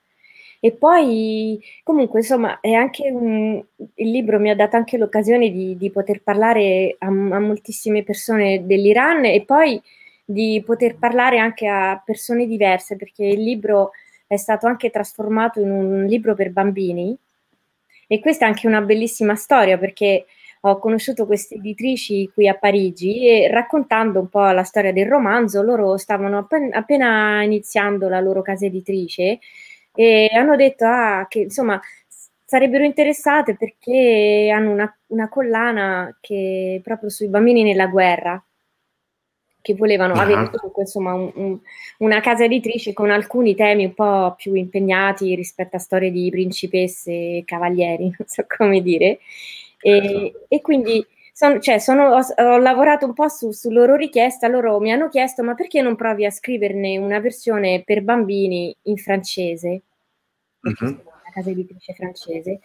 E poi, comunque, insomma, è anche un, il libro mi ha dato anche l'occasione di, di poter parlare a, a, moltissime persone dell'Iran e poi di poter parlare anche a persone diverse, perché il libro è stato anche trasformato in un libro per bambini e questa è anche una bellissima storia perché ho conosciuto queste editrici qui a Parigi e raccontando un po' la storia del romanzo, loro stavano appena, iniziando la loro casa editrice e hanno detto ah, che insomma sarebbero interessate perché hanno una, una collana che proprio sui bambini nella guerra che volevano Ah. avere comunque insomma un- un- una casa editrice con alcuni temi un po' più impegnati rispetto a storie di principesse e cavalieri, non so come dire. E, Certo. e quindi son- cioè, sono- ho, ho lavorato un po' su, su loro richiesta, loro mi hanno chiesto ma perché non provi a scriverne una versione per bambini in francese? Perché sono una casa editrice francese.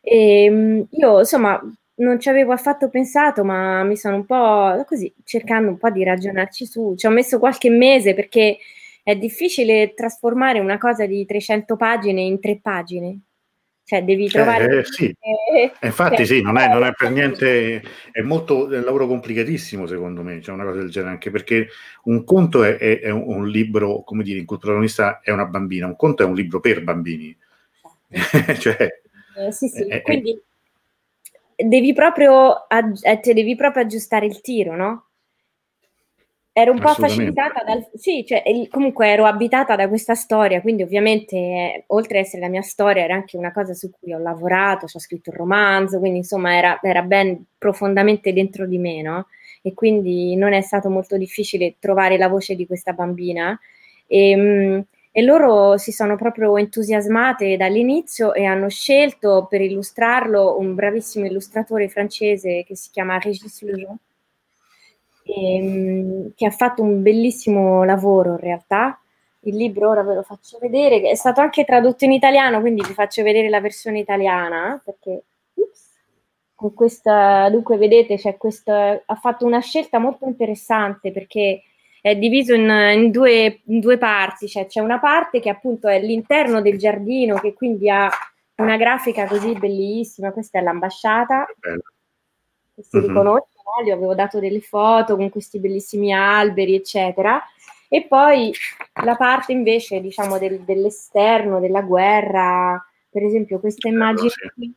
E, mh, io insomma non ci avevo affatto pensato, ma mi sono un po' così cercando un po' di ragionarci su. Ci ho messo qualche mese perché è difficile trasformare una cosa di 300 pagine in tre pagine. Cioè, devi trovare. eh, sì. eh, E Infatti cioè, sì, non è, non è per niente, è molto, è un lavoro complicatissimo secondo me, cioè una cosa del genere, anche perché un conto è, è- un, un libro, come dire, in cui il protagonista è una bambina, un conto è un libro per bambini, cioè, Eh, sì, sì, Eh, eh, quindi devi proprio, aggi- eh, cioè, devi proprio aggiustare il tiro, no? Ero un po' facilitata dal... Sì, cioè, comunque ero abitata da questa storia, quindi ovviamente, eh, oltre ad essere la mia storia, era anche una cosa su cui ho lavorato, ci ho scritto un romanzo, quindi insomma era, era ben profondamente dentro di me, no? E quindi non è stato molto difficile trovare la voce di questa bambina. E, mh, e loro si sono proprio entusiasmate dall'inizio e hanno scelto per illustrarlo un bravissimo illustratore francese che si chiama Régis Lejeune, ehm, che ha fatto un bellissimo lavoro in realtà. Il libro ora ve lo faccio vedere, è stato anche tradotto in italiano, quindi vi faccio vedere la versione italiana, perché ups, con questa, dunque vedete, c'è questa, ha fatto una scelta molto interessante perché è diviso in, in due, in due parti, cioè c'è una parte che appunto è l'interno del giardino, che quindi ha una grafica così bellissima, questa è l'ambasciata, che si Mhm. riconosce, no? gli avevo dato delle foto con questi bellissimi alberi, eccetera. E poi la parte invece, diciamo, del- dell'esterno, della guerra, per esempio questa immagine qui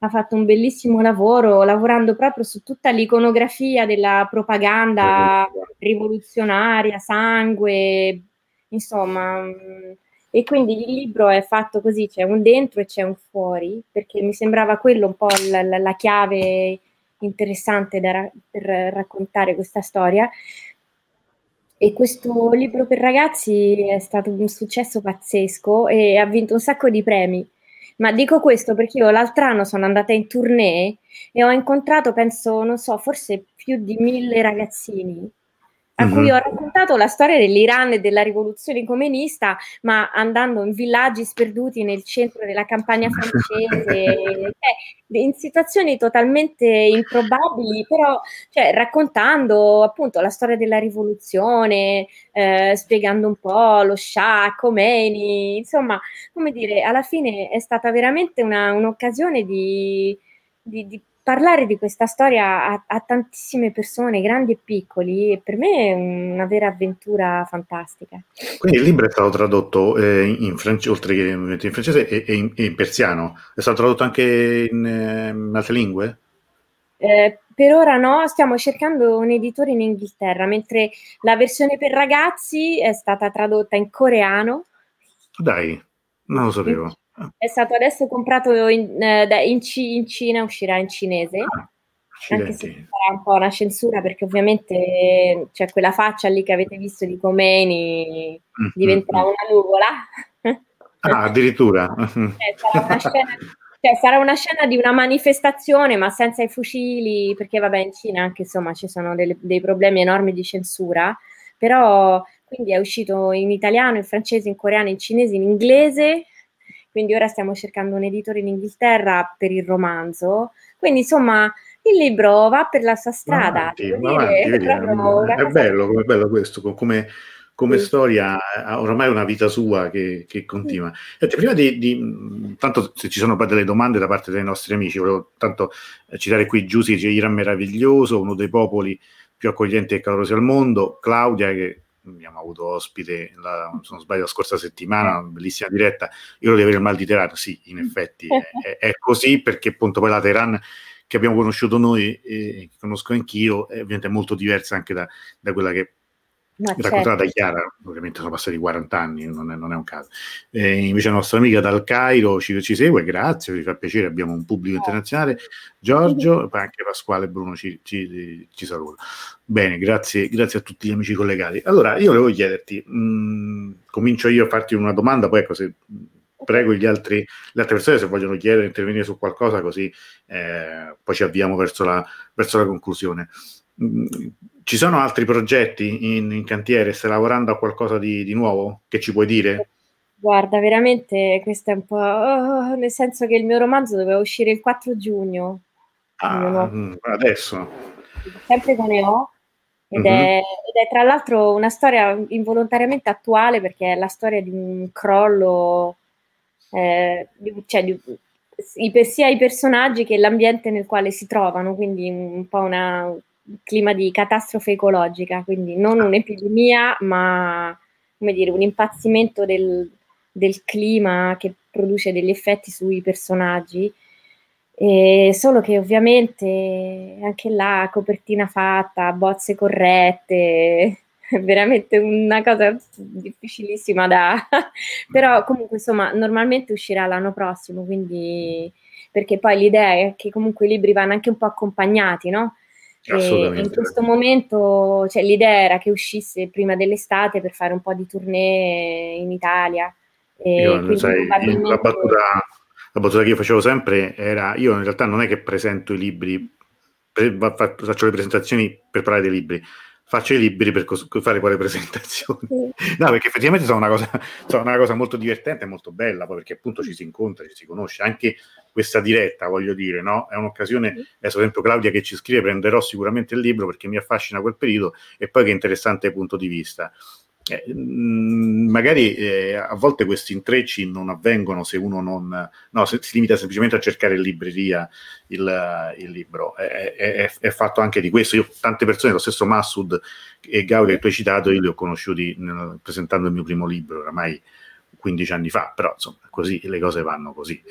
ha fatto un bellissimo lavoro, lavorando proprio su tutta l'iconografia della propaganda rivoluzionaria, sangue, insomma. mm, E quindi il libro è fatto così, c'è un dentro e c'è un fuori, perché mi sembrava quello un po' la, la- la chiave interessante ra- per raccontare questa storia. E questo libro per ragazzi è stato un successo pazzesco e ha vinto un sacco di premi. Ma dico questo perché io l'altro anno sono andata in tournée e ho incontrato, penso, non so, forse più di mille ragazzini a Mhm. cui ho raccontato la storia dell'Iran e della rivoluzione comunista, ma andando in villaggi sperduti nel centro della campagna francese, cioè, in situazioni totalmente improbabili, però cioè, raccontando appunto la storia della rivoluzione, eh, spiegando un po' lo Shah, Khomeini, insomma, come dire, alla fine è stata veramente una- un'occasione di, di- di parlare di questa storia a, a tantissime persone, grandi e piccoli, per me è una vera avventura fantastica. Quindi il libro è stato tradotto eh, in, francese, oltre che in francese, e, e in, e in persiano. È stato tradotto anche in, eh, in altre lingue? Eh, per ora no, stiamo cercando un editore in Inghilterra, mentre la versione per ragazzi è stata tradotta in coreano. Dai, non lo sapevo. È stato adesso comprato in, eh, in in Cina, uscirà in cinese. Ah, Anche se sarà un po' una censura perché ovviamente c'è quella faccia lì che avete visto di Khomeini Mm, diventerà una nuvola. Ah, addirittura. Eh, sarà, una scena, cioè, sarà una scena di una manifestazione ma senza i fucili perché vabbè in Cina anche insomma ci sono delle- dei problemi enormi di censura però quindi è uscito in italiano, in francese, in coreano, in cinese, in inglese quindi ora stiamo cercando un editore in Inghilterra per il romanzo quindi insomma il libro va per la sua strada avanti, avanti, è proprio è bello, come bello questo, co- come, come Sì. storia ha ormai una vita sua che, che continua. Senti, prima di, di- tanto se ci sono delle domande da parte dei nostri amici, volevo tanto eh, citare qui Giussi, dice Iran meraviglioso, uno dei popoli più accoglienti e calorosi al mondo, Claudia che abbiamo avuto ospite, la, se non sbaglio, la scorsa settimana, una bellissima diretta, io devo avere il mal di Teheran, sì, in effetti è, è- così perché appunto poi la Teheran che abbiamo conosciuto noi e che conosco anch'io è ovviamente molto diversa anche da, da quella che Ma raccontata certo. Chiara, ovviamente sono passati 40 anni, non è, non è un caso. Eh, invece la nostra amica dal Cairo ci, ci, segue, grazie, ci fa piacere, abbiamo un pubblico oh. internazionale. Giorgio, anche Pasquale e Bruno ci, ci, ci saluta. Bene, grazie, grazie, a tutti gli amici collegati. Allora, io volevo chiederti, mh, mm, comincio io a farti una domanda, poi ecco, se prego gli altri, le altre persone se vogliono chiedere, intervenire su qualcosa, così eh, poi ci avviamo verso la, verso la conclusione. Mm, ci sono altri progetti in, in, cantiere? Stai lavorando a qualcosa di, di, nuovo che ci puoi dire? Guarda, veramente questo è un po'... Oh, nel senso che il mio romanzo doveva uscire il 4 giugno. Ah, mm, adesso. Sempre con EO. Ed, mm-hmm. è, ed, è, tra l'altro una storia involontariamente attuale perché è la storia di un crollo, eh, di, cioè di, sia i personaggi che l'ambiente nel quale si trovano, quindi un po' una, clima di catastrofe ecologica, quindi non un'epidemia, ma come dire, un impazzimento del, del clima che produce degli effetti sui personaggi. E solo che ovviamente anche là copertina fatta, bozze corrette, è veramente una cosa difficilissima da... però comunque insomma normalmente uscirà l'anno prossimo, quindi perché poi l'idea è che comunque i libri vanno anche un po' accompagnati, no? E in questo momento cioè, l'idea era che uscisse prima dell'estate per fare un po' di tournée in Italia. Io, sai, probabilmente... la, battuta, la, battuta, che io facevo sempre era: io in realtà non è che presento i libri, faccio le presentazioni per parlare dei libri, faccio i libri per cos- fare quelle presentazioni. Sì. No, perché effettivamente sono una, cosa, sono una cosa molto divertente e molto bella, poi perché appunto ci si incontra, ci si conosce. Anche questa diretta, voglio dire, no? È un'occasione, adesso ad esempio Claudia che ci scrive, prenderò sicuramente il libro perché mi affascina quel periodo e poi che interessante punto di vista. Eh, mm, magari eh, a volte questi intrecci non avvengono se uno non no, se si limita semplicemente a cercare in libreria il, il libro è, è, è, fatto anche di questo io tante persone lo stesso Massud e Gaudi che tu hai citato io li ho conosciuti nel, presentando il mio primo libro oramai 15 anni fa però insomma così le cose vanno così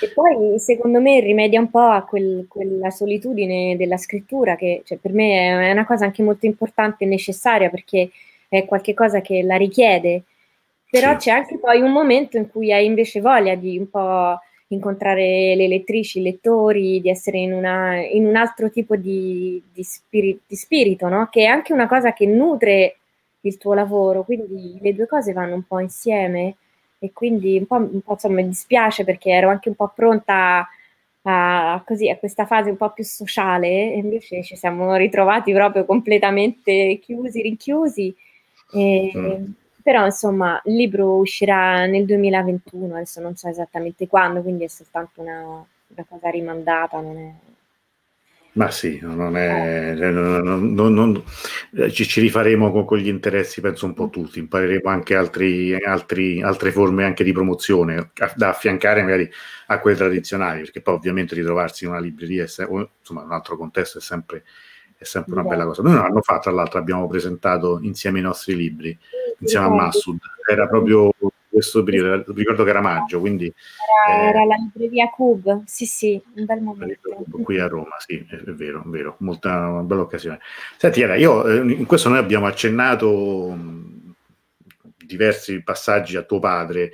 e poi secondo me rimedia un po' a quel, quella solitudine della scrittura che cioè, per me è una cosa anche molto importante e necessaria perché è qualcosa che la richiede, però sì. c'è anche poi un momento in cui hai invece voglia di un po' incontrare le lettrici, i lettori, di essere in, una, in un altro tipo di, di, spiri, di spirito, no? che è anche una cosa che nutre il tuo lavoro, quindi le due cose vanno un po' insieme e quindi un po', un po' insomma, mi dispiace perché ero anche un po' pronta a, così, a questa fase un po' più sociale e invece ci siamo ritrovati proprio completamente chiusi, rinchiusi e, mm. Però insomma il libro uscirà nel 2021, adesso non so esattamente quando, quindi è soltanto una, una cosa rimandata, non è... Ma sì, non è, non, non, non, ci, ci, rifaremo con, con, gli interessi, penso un po' mm. tutti, impareremo anche altri, altri, altre forme anche di promozione da affiancare magari a quelle tradizionali, perché poi ovviamente ritrovarsi in una libreria o insomma in un altro contesto è sempre, è sempre una bella cosa. Noi un anno fa, tra l'altro, abbiamo presentato insieme i nostri libri, insieme a Massud. Era proprio questo periodo, ricordo che era maggio, quindi... Era, eh, era la libreria Cub, sì sì, un bel momento. Qui a Roma, sì, è, è vero, è vero, molta una bella occasione. Senti, Era, io, eh, in questo noi abbiamo accennato diversi passaggi a tuo padre,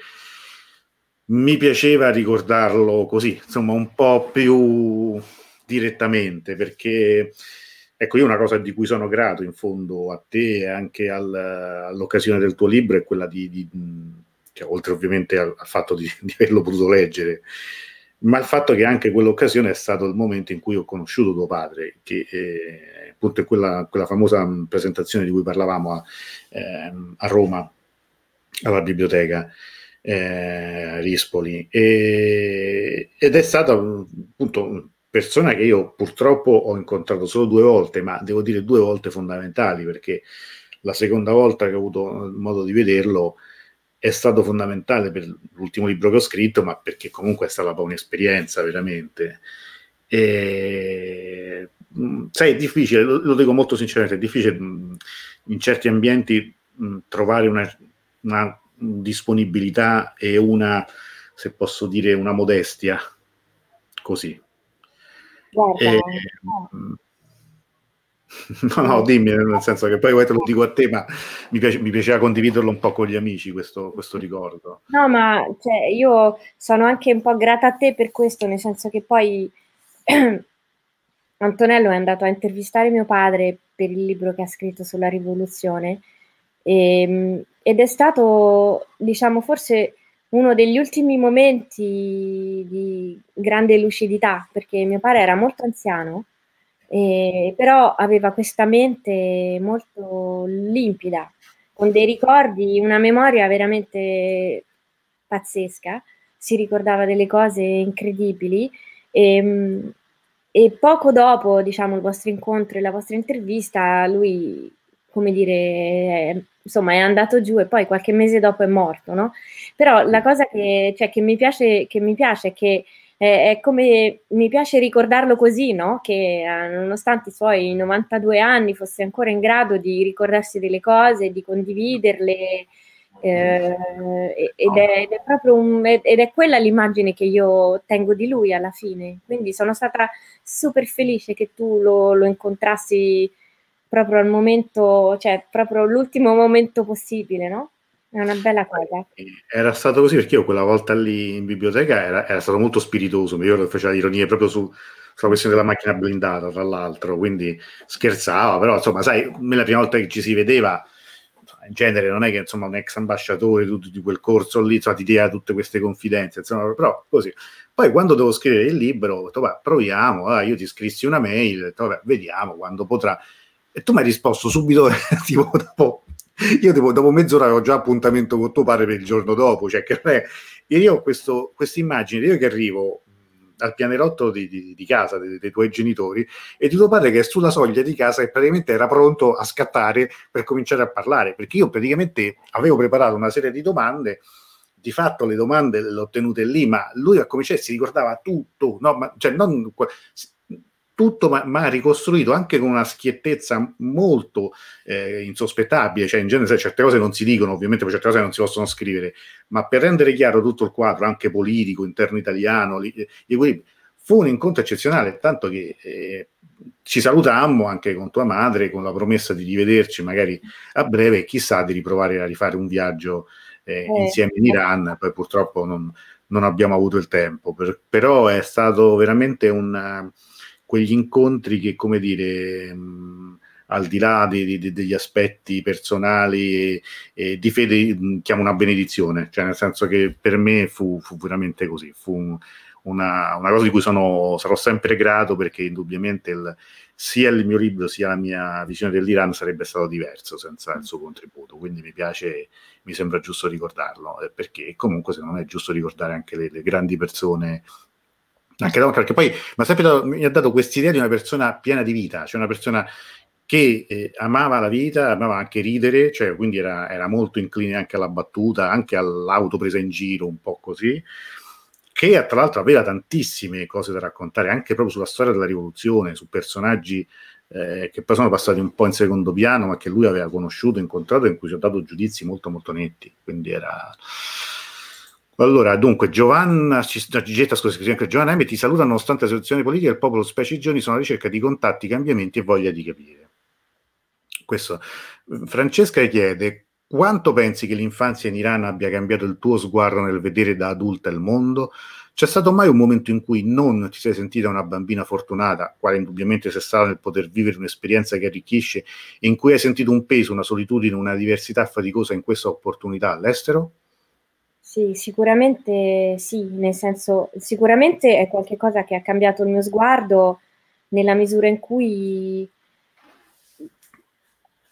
mi piaceva ricordarlo così, insomma, un po' più direttamente, perché Ecco, io una cosa di cui sono grato in fondo a te e anche al, all'occasione del tuo libro è quella di, di cioè, oltre ovviamente al, al fatto di, di, averlo potuto leggere, ma il fatto che anche quell'occasione è stato il momento in cui ho conosciuto tuo padre, che eh, appunto è quella, quella, famosa presentazione di cui parlavamo a, eh, a Roma, alla biblioteca. Eh, Rispoli e, ed è stata appunto persona che io purtroppo ho incontrato solo due volte, ma devo dire due volte fondamentali, perché la seconda volta che ho avuto modo di vederlo è stato fondamentale per l'ultimo libro che ho scritto, ma perché comunque è stata poi un'esperienza veramente. E, sai, è difficile, lo, lo, dico molto sinceramente, è difficile in certi ambienti trovare una, una disponibilità e una, se posso dire, una modestia così. Guarda, e, no. No, no, dimmi, nel senso che poi te lo dico a te, ma mi, piace, mi piaceva condividerlo un po' con gli amici, questo, questo ricordo. No, ma cioè, io sono anche un po' grata a te per questo, nel senso che poi Antonello è andato a intervistare mio padre per il libro che ha scritto sulla rivoluzione e, ehm, ed è stato, diciamo, forse uno degli ultimi momenti di grande lucidità, perché mio padre era molto anziano eh, però aveva questa mente molto limpida, con dei ricordi, una memoria veramente pazzesca, si ricordava delle cose incredibili e, ehm, e poco dopo, diciamo, il vostro incontro e la vostra intervista, lui, come dire, è, insomma, è andato giù e poi qualche mese dopo è morto, no? Però la cosa che, cioè, che, mi, piace, che mi piace è che è, come mi piace ricordarlo così, no? Che eh, nonostante i suoi 92 anni fosse ancora in grado di ricordarsi delle cose, di condividerle. Eh, ed, è, ed, è, proprio un, ed è quella l'immagine che io tengo di lui alla fine. Quindi sono stata super felice che tu lo, lo incontrassi proprio al momento, cioè proprio l'ultimo momento possibile, no? È una bella cosa. Era stato così perché io quella volta lì in biblioteca era, era stato molto spiritoso, io faceva ironie proprio su, sulla questione della macchina blindata, tra l'altro, quindi scherzava, però insomma, sai, la prima volta che ci si vedeva, in genere non è che insomma un ex ambasciatore di, di quel corso lì insomma, ti dia tutte queste confidenze, insomma, però così. Poi quando devo scrivere il libro, ho detto, beh, proviamo, ah, io ti scrissi una mail, detto, vabbè, vediamo quando potrà. E tu mi hai risposto subito, tipo dopo io tipo, dopo mezz'ora avevo già appuntamento con tuo padre per il giorno dopo, cioè che è, io ho questa immagine, io che arrivo al pianerottolo di, di, di casa dei, dei, tuoi genitori e di tuo padre che è sulla soglia di casa e praticamente era pronto a scattare per cominciare a parlare, perché io praticamente avevo preparato una serie di domande di fatto le domande le ho tenute lì, ma lui a cominciare si ricordava tutto, no? ma, cioè non, tutto ma, ma, ricostruito anche con una schiettezza molto eh, insospettabile, cioè in genere certe cose non si dicono, ovviamente poi certe cose non si possono scrivere, ma per rendere chiaro tutto il quadro, anche politico, interno italiano, li, li, fu un incontro eccezionale, tanto che eh, ci salutammo anche con tua madre con la promessa di rivederci magari a breve e chissà di riprovare a rifare un viaggio eh, eh. insieme in Iran, poi purtroppo non, non abbiamo avuto il tempo, per, però è stato veramente un quegli incontri che, come dire, mh, al di là di, di, degli aspetti personali e, e di fede, mh, chiamo una benedizione, cioè nel senso che per me fu, fu veramente così, fu un, una, una, cosa di cui sono, sarò sempre grato perché indubbiamente il, sia il mio libro sia la mia visione dell'Iran sarebbe stato diverso senza il suo contributo, quindi mi piace, mi sembra giusto ricordarlo, eh, perché comunque secondo me è giusto ricordare anche le, le grandi persone anche da perché poi mi ha sempre dato, mi ha dato quest'idea di una persona piena di vita, cioè una persona che eh, amava la vita, amava anche ridere, cioè quindi era, era, molto incline anche alla battuta, anche all'auto presa in giro, un po' così, che tra l'altro aveva tantissime cose da raccontare, anche proprio sulla storia della rivoluzione, su personaggi eh, che poi sono passati un po' in secondo piano, ma che lui aveva conosciuto, incontrato in cui si è dato giudizi molto molto netti, quindi era allora, dunque, Giovanna Gigetta, scusa, Giovanna M ti saluta nonostante la situazione politica il popolo, specie i giorni, sono alla ricerca di contatti, cambiamenti e voglia di capire. Questo. Francesca chiede, quanto pensi che l'infanzia in Iran abbia cambiato il tuo sguardo nel vedere da adulta il mondo? C'è stato mai un momento in cui non ti sei sentita una bambina fortunata, quale indubbiamente sei stata nel poter vivere un'esperienza che arricchisce, in cui hai sentito un peso, una solitudine, una diversità faticosa in questa opportunità all'estero? Sì, sicuramente sì, nel senso, sicuramente è qualcosa che ha cambiato il mio sguardo nella misura in cui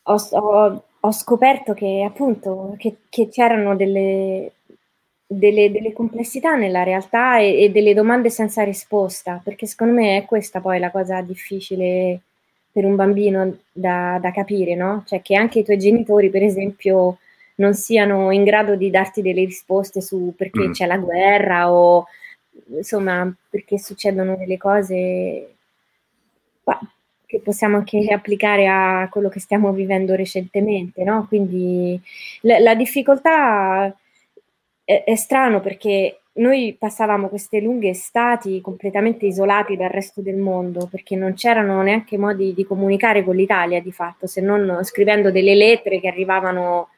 ho, ho, ho scoperto che appunto che, che c'erano delle, delle, delle, complessità nella realtà e, e, delle domande senza risposta, perché secondo me è questa poi la cosa difficile per un bambino da, da capire, no? Cioè che anche i tuoi genitori, per esempio, non siano in grado di darti delle risposte su perché mm. c'è la guerra o insomma perché succedono delle cose che possiamo anche applicare a quello che stiamo vivendo recentemente, no? Quindi la, la difficoltà è, è, strano perché noi passavamo queste lunghe estati completamente isolati dal resto del mondo perché non c'erano neanche modi di comunicare con l'Italia di fatto, se non scrivendo delle lettere che arrivavano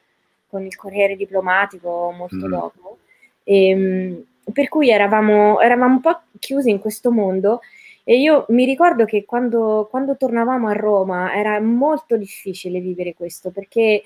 con il corriere diplomatico molto mm. dopo. E, ehm, per cui eravamo, eravamo un po' chiusi in questo mondo e io mi ricordo che quando, quando tornavamo a Roma era molto difficile vivere questo perché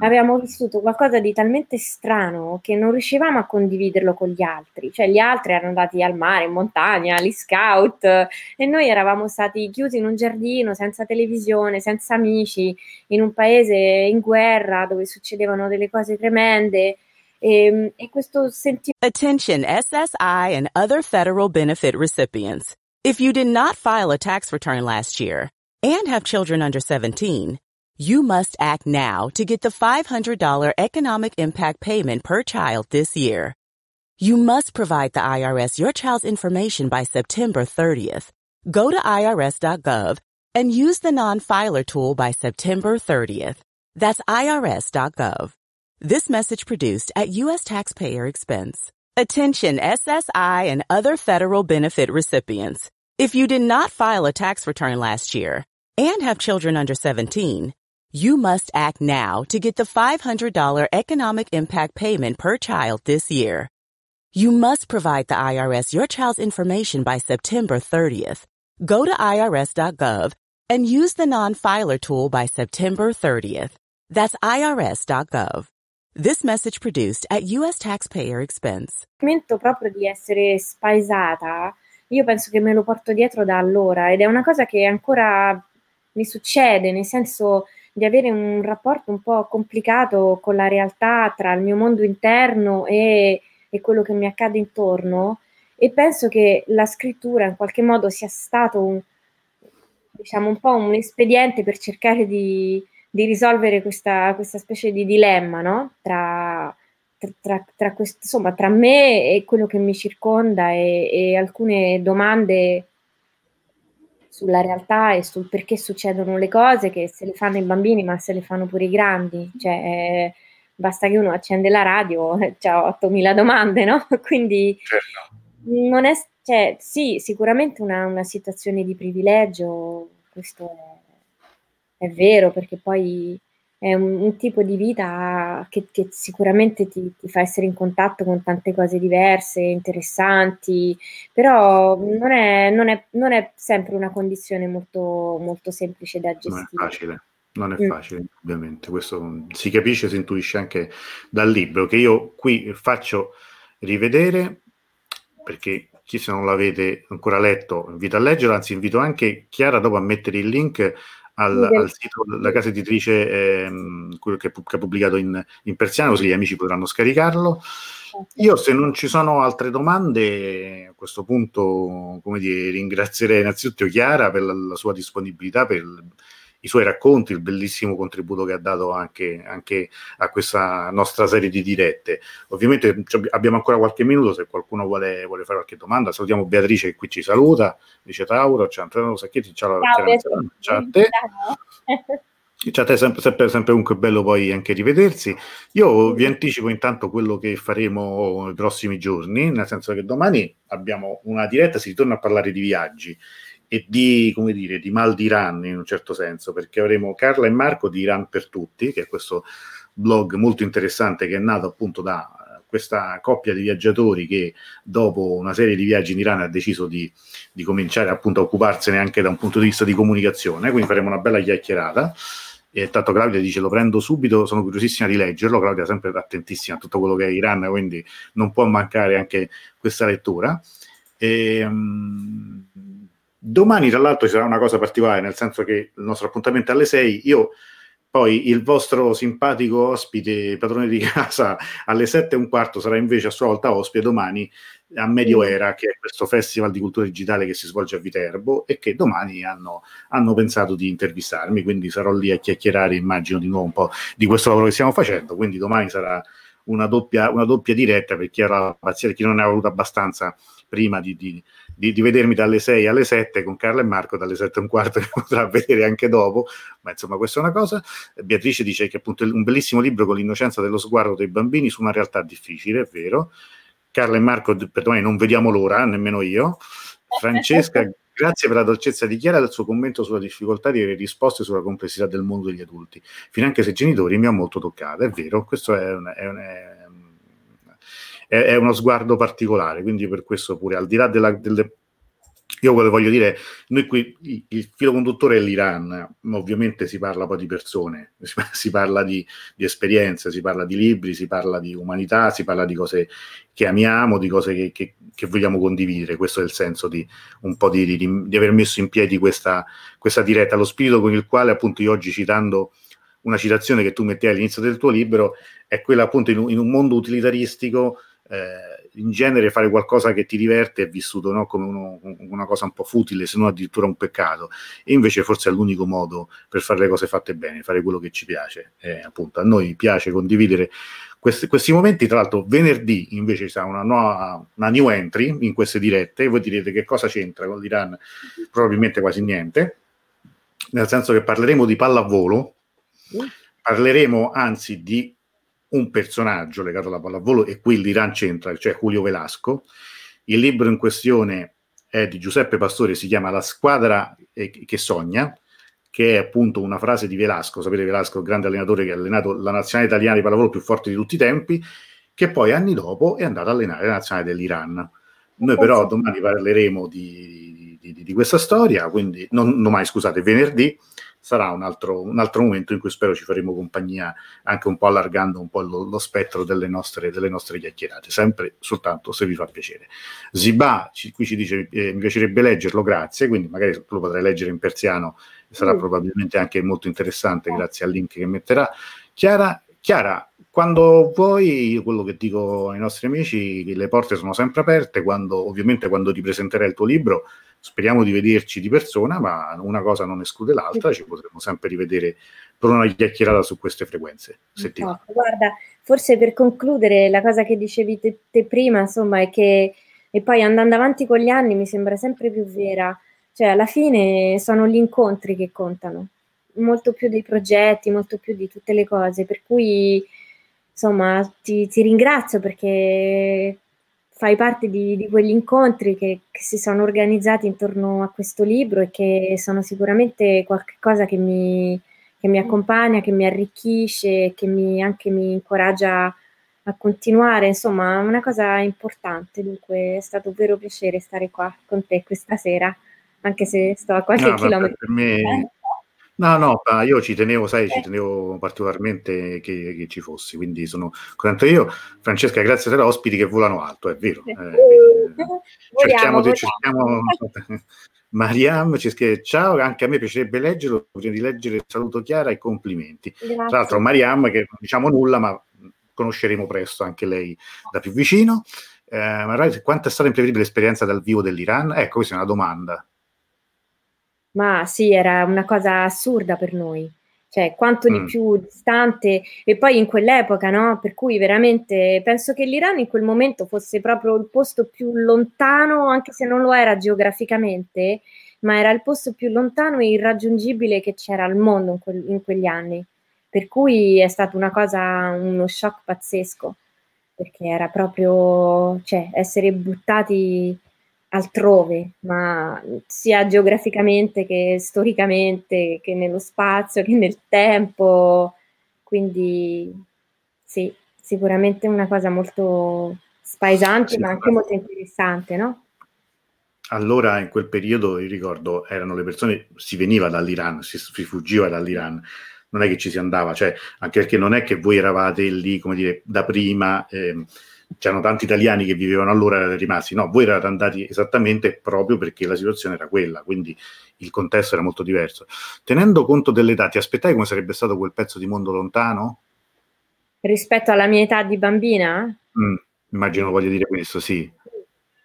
avevamo vissuto qualcosa di talmente strano che non riuscivamo a condividerlo con gli altri, cioè gli altri erano andati al mare, in montagna, agli scout e noi eravamo stati chiusi in un giardino senza televisione, senza amici, in un paese in guerra dove succedevano delle cose tremende. E, ehm, e questo sentimento. Attention SSI and other federal benefit recipients. If you did not file a tax return last year and have children under 17, you must act now to get the $500 economic impact payment per child this year. You must provide the IRS your child's information by September 30th. Go to irs.gov and use the non-filer tool by September 30th. That's irs.gov. This message produced at U.S. taxpayer expense. Attention SSI and other federal benefit recipients. If you did not file a tax return last year and have children under 17, you must act now to get the $500 economic impact payment per child this year. You must provide the IRS your child's information by September 30th. Go to irs.gov and use the non-filer tool by September 30th. That's irs.gov. This message produced at U.S. taxpayer expense. proprio di essere spaesata, io penso che me lo porto dietro da allora ed è una cosa che ancora mi succede, nel senso di avere un rapporto un po' complicato con la realtà tra il mio mondo interno e, e quello che mi accade intorno e penso che la scrittura in qualche modo sia stato un, diciamo, un po' un espediente per cercare di, di risolvere questa, questa, specie di dilemma no? tra, tra, tra, questo, insomma, tra me e quello che mi circonda e, e alcune domande sulla realtà e sul perché succedono le cose che se le fanno i bambini ma se le fanno pure i grandi, cioè eh, basta che uno accende la radio e c'ha 8000 domande, no? Quindi certo. non è, cioè, sì, sicuramente una, una situazione di privilegio, questo è, è vero perché poi è un, un tipo di vita che, che sicuramente ti, ti, fa essere in contatto con tante cose diverse, interessanti, però non è, non è, non è sempre una condizione molto, molto semplice da gestire. Non è facile. Non è mm. facile, ovviamente, questo si capisce, si intuisce anche dal libro che io qui faccio rivedere perché chi se non l'avete ancora letto invito a leggere, anzi invito anche Chiara dopo a mettere il link al, al sito della casa editrice ehm, quello che, che, ha pubblicato in, in, persiano, così gli amici potranno scaricarlo. Io, se non ci sono altre domande, a questo punto, come dire, ringrazierei innanzitutto Chiara per la, la sua disponibilità, per i suoi racconti, il bellissimo contributo che ha dato anche, anche a questa nostra serie di dirette. Ovviamente abbiamo ancora qualche minuto, se qualcuno vuole, vuole fare qualche domanda. Salutiamo Beatrice che qui ci saluta, dice Tauro, ciao Antonio Sacchetti, ciao, ciao, ciao a te. Ciao a te, sempre, sempre, sempre comunque bello poi anche rivedersi. Io vi anticipo intanto quello che faremo nei prossimi giorni, nel senso che domani abbiamo una diretta, si ritorna a parlare di viaggi e di, come dire, di mal di Iran in un certo senso, perché avremo Carla e Marco di Iran per tutti, che è questo blog molto interessante che è nato appunto da eh, questa coppia di viaggiatori che dopo una serie di viaggi in Iran ha deciso di, di cominciare appunto a occuparsene anche da un punto di vista di comunicazione, quindi faremo una bella chiacchierata. E tanto Claudia dice lo prendo subito, sono curiosissima di leggerlo, Claudia è sempre attentissima a tutto quello che è Iran, quindi non può mancare anche questa lettura. E, um, Domani, tra l'altro, ci sarà una cosa particolare, nel senso che il nostro appuntamento è alle 6. Io poi il vostro simpatico ospite, padrone di casa, alle 7 e un quarto sarà invece a sua volta ospite domani a Medio Era, che è questo festival di cultura digitale che si svolge a Viterbo e che domani hanno, hanno pensato di intervistarmi, quindi sarò lì a chiacchierare, immagino, di nuovo un po' di questo lavoro che stiamo facendo. Quindi domani sarà una doppia, una doppia diretta per chi, era, chi non ne ha avuto abbastanza prima di, di di, di, vedermi dalle 6 alle 7 con Carla e Marco, dalle 7 e un quarto che potrà vedere anche dopo, ma insomma questa è una cosa. Beatrice dice che appunto è un bellissimo libro con l'innocenza dello sguardo dei bambini su una realtà difficile, è vero. Carla e Marco, per domani non vediamo l'ora, nemmeno io. Francesca, grazie per la dolcezza di Chiara e del suo commento sulla difficoltà di avere risposte sulla complessità del mondo degli adulti. Finanche se genitori mi ha molto toccato, è vero, questo è, un, è, un, è, è uno sguardo particolare, quindi per questo pure al di là della, delle io quello voglio dire, noi qui il filo conduttore è l'Iran, ovviamente si parla poi di persone, si parla di, di, esperienze, si parla di libri, si parla di umanità, si parla di cose che amiamo, di cose che, che, che vogliamo condividere. Questo è il senso di un po' di, di, di aver messo in piedi questa, questa, diretta, lo spirito con il quale appunto io oggi citando una citazione che tu mettevi all'inizio del tuo libro, è quella appunto in un, in un mondo utilitaristico. Eh, in genere fare qualcosa che ti diverte è vissuto no, come uno, una cosa un po' futile, se non addirittura un peccato. E invece forse è l'unico modo per fare le cose fatte bene, fare quello che ci piace. Eh, appunto, a noi piace condividere questi, questi, momenti. Tra l'altro, venerdì invece c'è una nuova una new entry in queste dirette. E voi direte che cosa c'entra con l'Iran? Probabilmente quasi niente, nel senso che parleremo di pallavolo. Parleremo anzi di un personaggio legato alla pallavolo e qui l'Iran c'entra, cioè Julio Velasco. Il libro in questione è di Giuseppe Pastore, si chiama La squadra che sogna, che è appunto una frase di Velasco, sapete Velasco, grande allenatore che ha allenato la nazionale italiana di pallavolo più forte di tutti i tempi, che poi anni dopo è andato a allenare la nazionale dell'Iran. Noi però domani parleremo di, di, di, di questa storia, quindi non domani, scusate, venerdì, sarà un altro, un altro, momento in cui spero ci faremo compagnia anche un po' allargando un po' lo, lo spettro delle nostre, delle nostre, chiacchierate, sempre soltanto se vi fa piacere. Ziba ci, qui ci dice eh, mi piacerebbe leggerlo, grazie, quindi magari lo potrai leggere in persiano, sarà mm. probabilmente anche molto interessante grazie al link che metterà. Chiara, Chiara, quando vuoi, quello che dico ai nostri amici, le porte sono sempre aperte, quando, ovviamente quando ti presenterai il tuo libro speriamo di vederci di persona, ma una cosa non esclude l'altra, ci potremo sempre rivedere per una chiacchierata su queste frequenze. No, guarda, forse per concludere, la cosa che dicevi te, te, prima, insomma, è che, e poi andando avanti con gli anni mi sembra sempre più vera, cioè alla fine sono gli incontri che contano, molto più dei progetti, molto più di tutte le cose, per cui insomma ti, ti ringrazio perché fai parte di, di quegli incontri che, che, si sono organizzati intorno a questo libro e che sono sicuramente qualcosa che mi, che mi accompagna, che mi arricchisce, che mi, anche mi incoraggia a continuare, insomma, una cosa importante. Dunque è stato un vero piacere stare qua con te questa sera, anche se sto a qualche no, chilometro. Per me, No, no, io ci tenevo, sai, ci tenevo particolarmente che, che ci fossi, quindi sono contento io. Francesca, grazie per ospiti che volano alto, è vero. Eh, cerchiamo di... Cerchiamo, Mariam ci scrive ciao, anche a me piacerebbe leggerlo, prima di leggere saluto Chiara e complimenti. Grazie. Tra l'altro Mariam che non diciamo nulla, ma conosceremo presto anche lei da più vicino. Eh, ma quanto è stata imprevedibile l'esperienza dal vivo dell'Iran? Ecco, questa è una domanda. Ma sì, era una cosa assurda per noi, cioè quanto mm. di più distante e poi in quell'epoca, no? Per cui veramente penso che l'Iran in quel momento fosse proprio il posto più lontano, anche se non lo era geograficamente, ma era il posto più lontano e irraggiungibile che c'era al mondo in, que- in quegli anni. Per cui è stata una cosa, uno shock pazzesco, perché era proprio, cioè, essere buttati altrove, ma sia geograficamente che storicamente, che nello spazio, che nel tempo. Quindi sì, sicuramente una cosa molto spaesante, sì, ma anche molto interessante, no? Allora, in quel periodo, io ricordo, erano le persone, si veniva dall'Iran, si, si fuggiva dall'Iran, non è che ci si andava, cioè, anche perché non è che voi eravate lì, come dire, da prima. Eh, c'erano tanti italiani che vivevano allora erano rimasti, no, voi erate andati esattamente proprio perché la situazione era quella, quindi il contesto era molto diverso. Tenendo conto dell'età, ti aspettavi come sarebbe stato quel pezzo di mondo lontano? Rispetto alla mia età di bambina? Mm, immagino voglia dire questo, sì.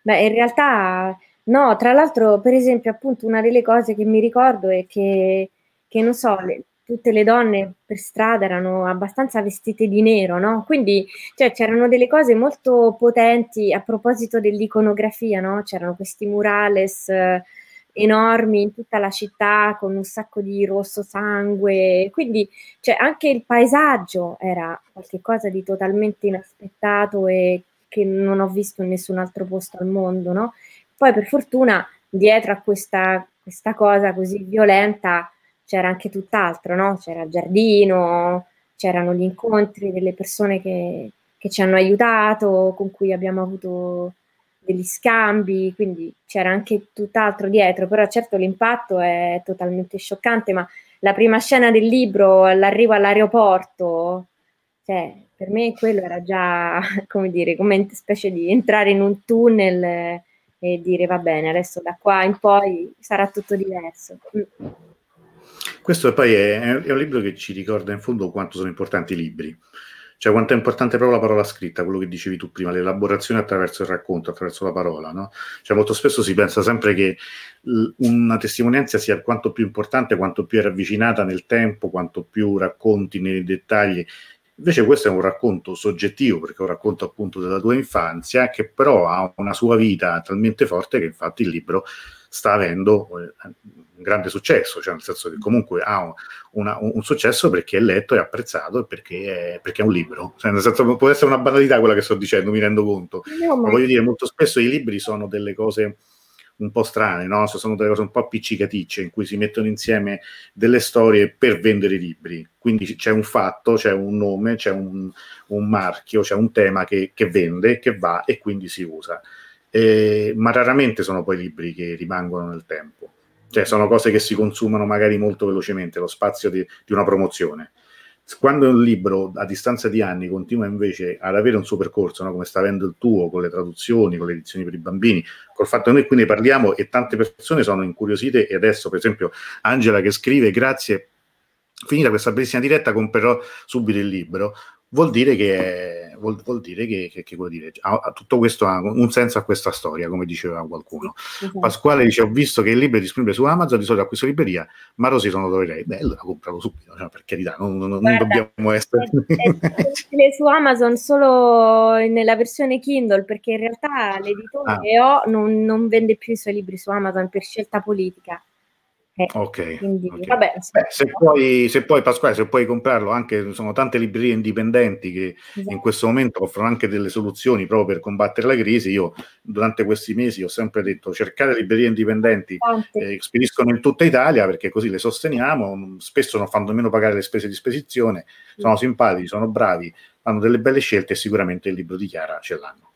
Beh, in realtà no, tra l'altro, per esempio, appunto, una delle cose che mi ricordo è che, che non so, le, tutte le donne per strada erano abbastanza vestite di nero, no? Quindi cioè, c'erano delle cose molto potenti a proposito dell'iconografia, no? C'erano questi murales eh, enormi in tutta la città con un sacco di rosso sangue, quindi cioè, anche il paesaggio era qualcosa di totalmente inaspettato e che non ho visto in nessun altro posto al mondo, no? Poi per fortuna dietro a questa, questa cosa così violenta c'era anche tutt'altro, no? C'era il giardino, c'erano gli incontri delle persone che, che ci hanno aiutato, con cui abbiamo avuto degli scambi, quindi c'era anche tutt'altro dietro, però certo l'impatto è totalmente scioccante, ma la prima scena del libro, l'arrivo all'aeroporto, cioè per me quello era già, come dire, come specie di entrare in un tunnel e dire va bene, adesso da qua in poi sarà tutto diverso. Questo poi è, è un libro che ci ricorda in fondo quanto sono importanti i libri cioè, quanto è importante proprio la parola scritta, quello che dicevi tu prima, l'elaborazione attraverso il racconto, attraverso la parola, no? Cioè, molto spesso si pensa sempre che una testimonianza sia quanto più importante, quanto più è ravvicinata nel tempo, quanto più racconti nei dettagli. Invece questo è un racconto soggettivo, perché è un racconto appunto della tua infanzia, che però ha una sua vita talmente forte che infatti il libro sta avendo eh, un grande successo, cioè nel senso che comunque ha una, un, successo perché è letto e apprezzato e perché è, perché è un libro. Cioè, nel senso può essere una banalità quella che sto dicendo, mi rendo conto. No, ma... ma voglio dire, molto spesso i libri sono delle cose un po' strane, no? sono delle cose un po' appiccicaticce in cui si mettono insieme delle storie per vendere i libri. Quindi c'è un fatto, c'è un nome, c'è un, un marchio, c'è un tema che, che, vende, che va e quindi si usa. Eh, ma raramente sono poi libri che rimangono nel tempo. Cioè sono cose che si consumano magari molto velocemente, lo spazio di, di una promozione quando un libro a distanza di anni continua invece ad avere un suo percorso, no? come sta avendo il tuo, con le traduzioni, con le edizioni per i bambini, col fatto che noi qui ne parliamo e tante persone sono incuriosite e adesso per esempio Angela che scrive grazie, finita questa bellissima diretta comprerò subito il libro, vuol dire che, vuol, vuol dire che, che, che dire, ha, tutto questo ha un senso a questa storia, come diceva qualcuno. Esatto. Pasquale dice: Ho visto che il libro è disponibile su Amazon, di solito a questa libreria, ma Rosy sono dove lei. Beh, allora compralo subito, cioè, per carità, non, non, Guarda, non dobbiamo essere. È, su Amazon solo nella versione Kindle, perché in realtà l'editore ah. che ho non, non vende più i suoi libri su Amazon per scelta politica. Eh, ok. Quindi, okay. Vabbè, Beh, se, poi, se poi Pasquale, se puoi comprarlo, anche sono tante librerie indipendenti che esatto. in questo momento offrono anche delle soluzioni proprio per combattere la crisi. Io durante questi mesi ho sempre detto cercate librerie indipendenti che eh, spediscono in tutta Italia perché così le sosteniamo, spesso non fanno nemmeno pagare le spese di spedizione, sono mm. simpatici, sono bravi, fanno delle belle scelte e sicuramente il libro di Chiara ce l'hanno.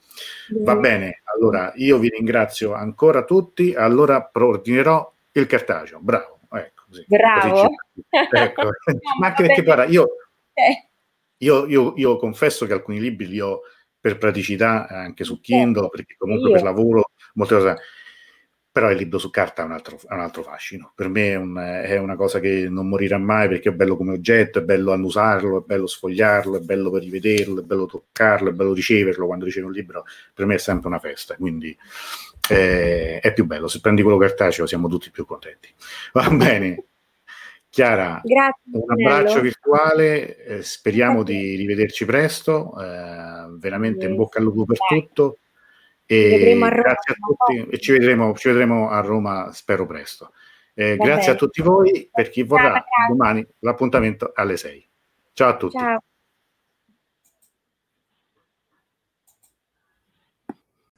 Va bene, allora io vi ringrazio ancora tutti, allora ordinerò il cartaceo, bravo. Ecco, così, bravo. Così ecco. Ma anche perché, guarda, io, eh. io, io, io, confesso che alcuni libri li ho per praticità anche su Kindle, perché comunque io. per lavoro molte cose però il libro su carta ha un altro, un altro fascino. Per me è, un, è, una cosa che non morirà mai perché è bello come oggetto, è bello annusarlo, è bello sfogliarlo, è bello per rivederlo, è bello toccarlo, è bello riceverlo quando ricevi un libro. Per me è sempre una festa, quindi eh, è più bello. Se prendi quello cartaceo siamo tutti più contenti. Va bene. Chiara, Grazie, un abbraccio virtuale, eh, speriamo di rivederci presto, eh, veramente in bocca al lupo per tutto e grazie a tutti e ci vedremo, ci vedremo a Roma, spero presto. Eh, grazie a tutti voi, per chi vorrà, domani l'appuntamento alle 6. Ciao a tutti. Ciao.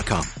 Progressive.com.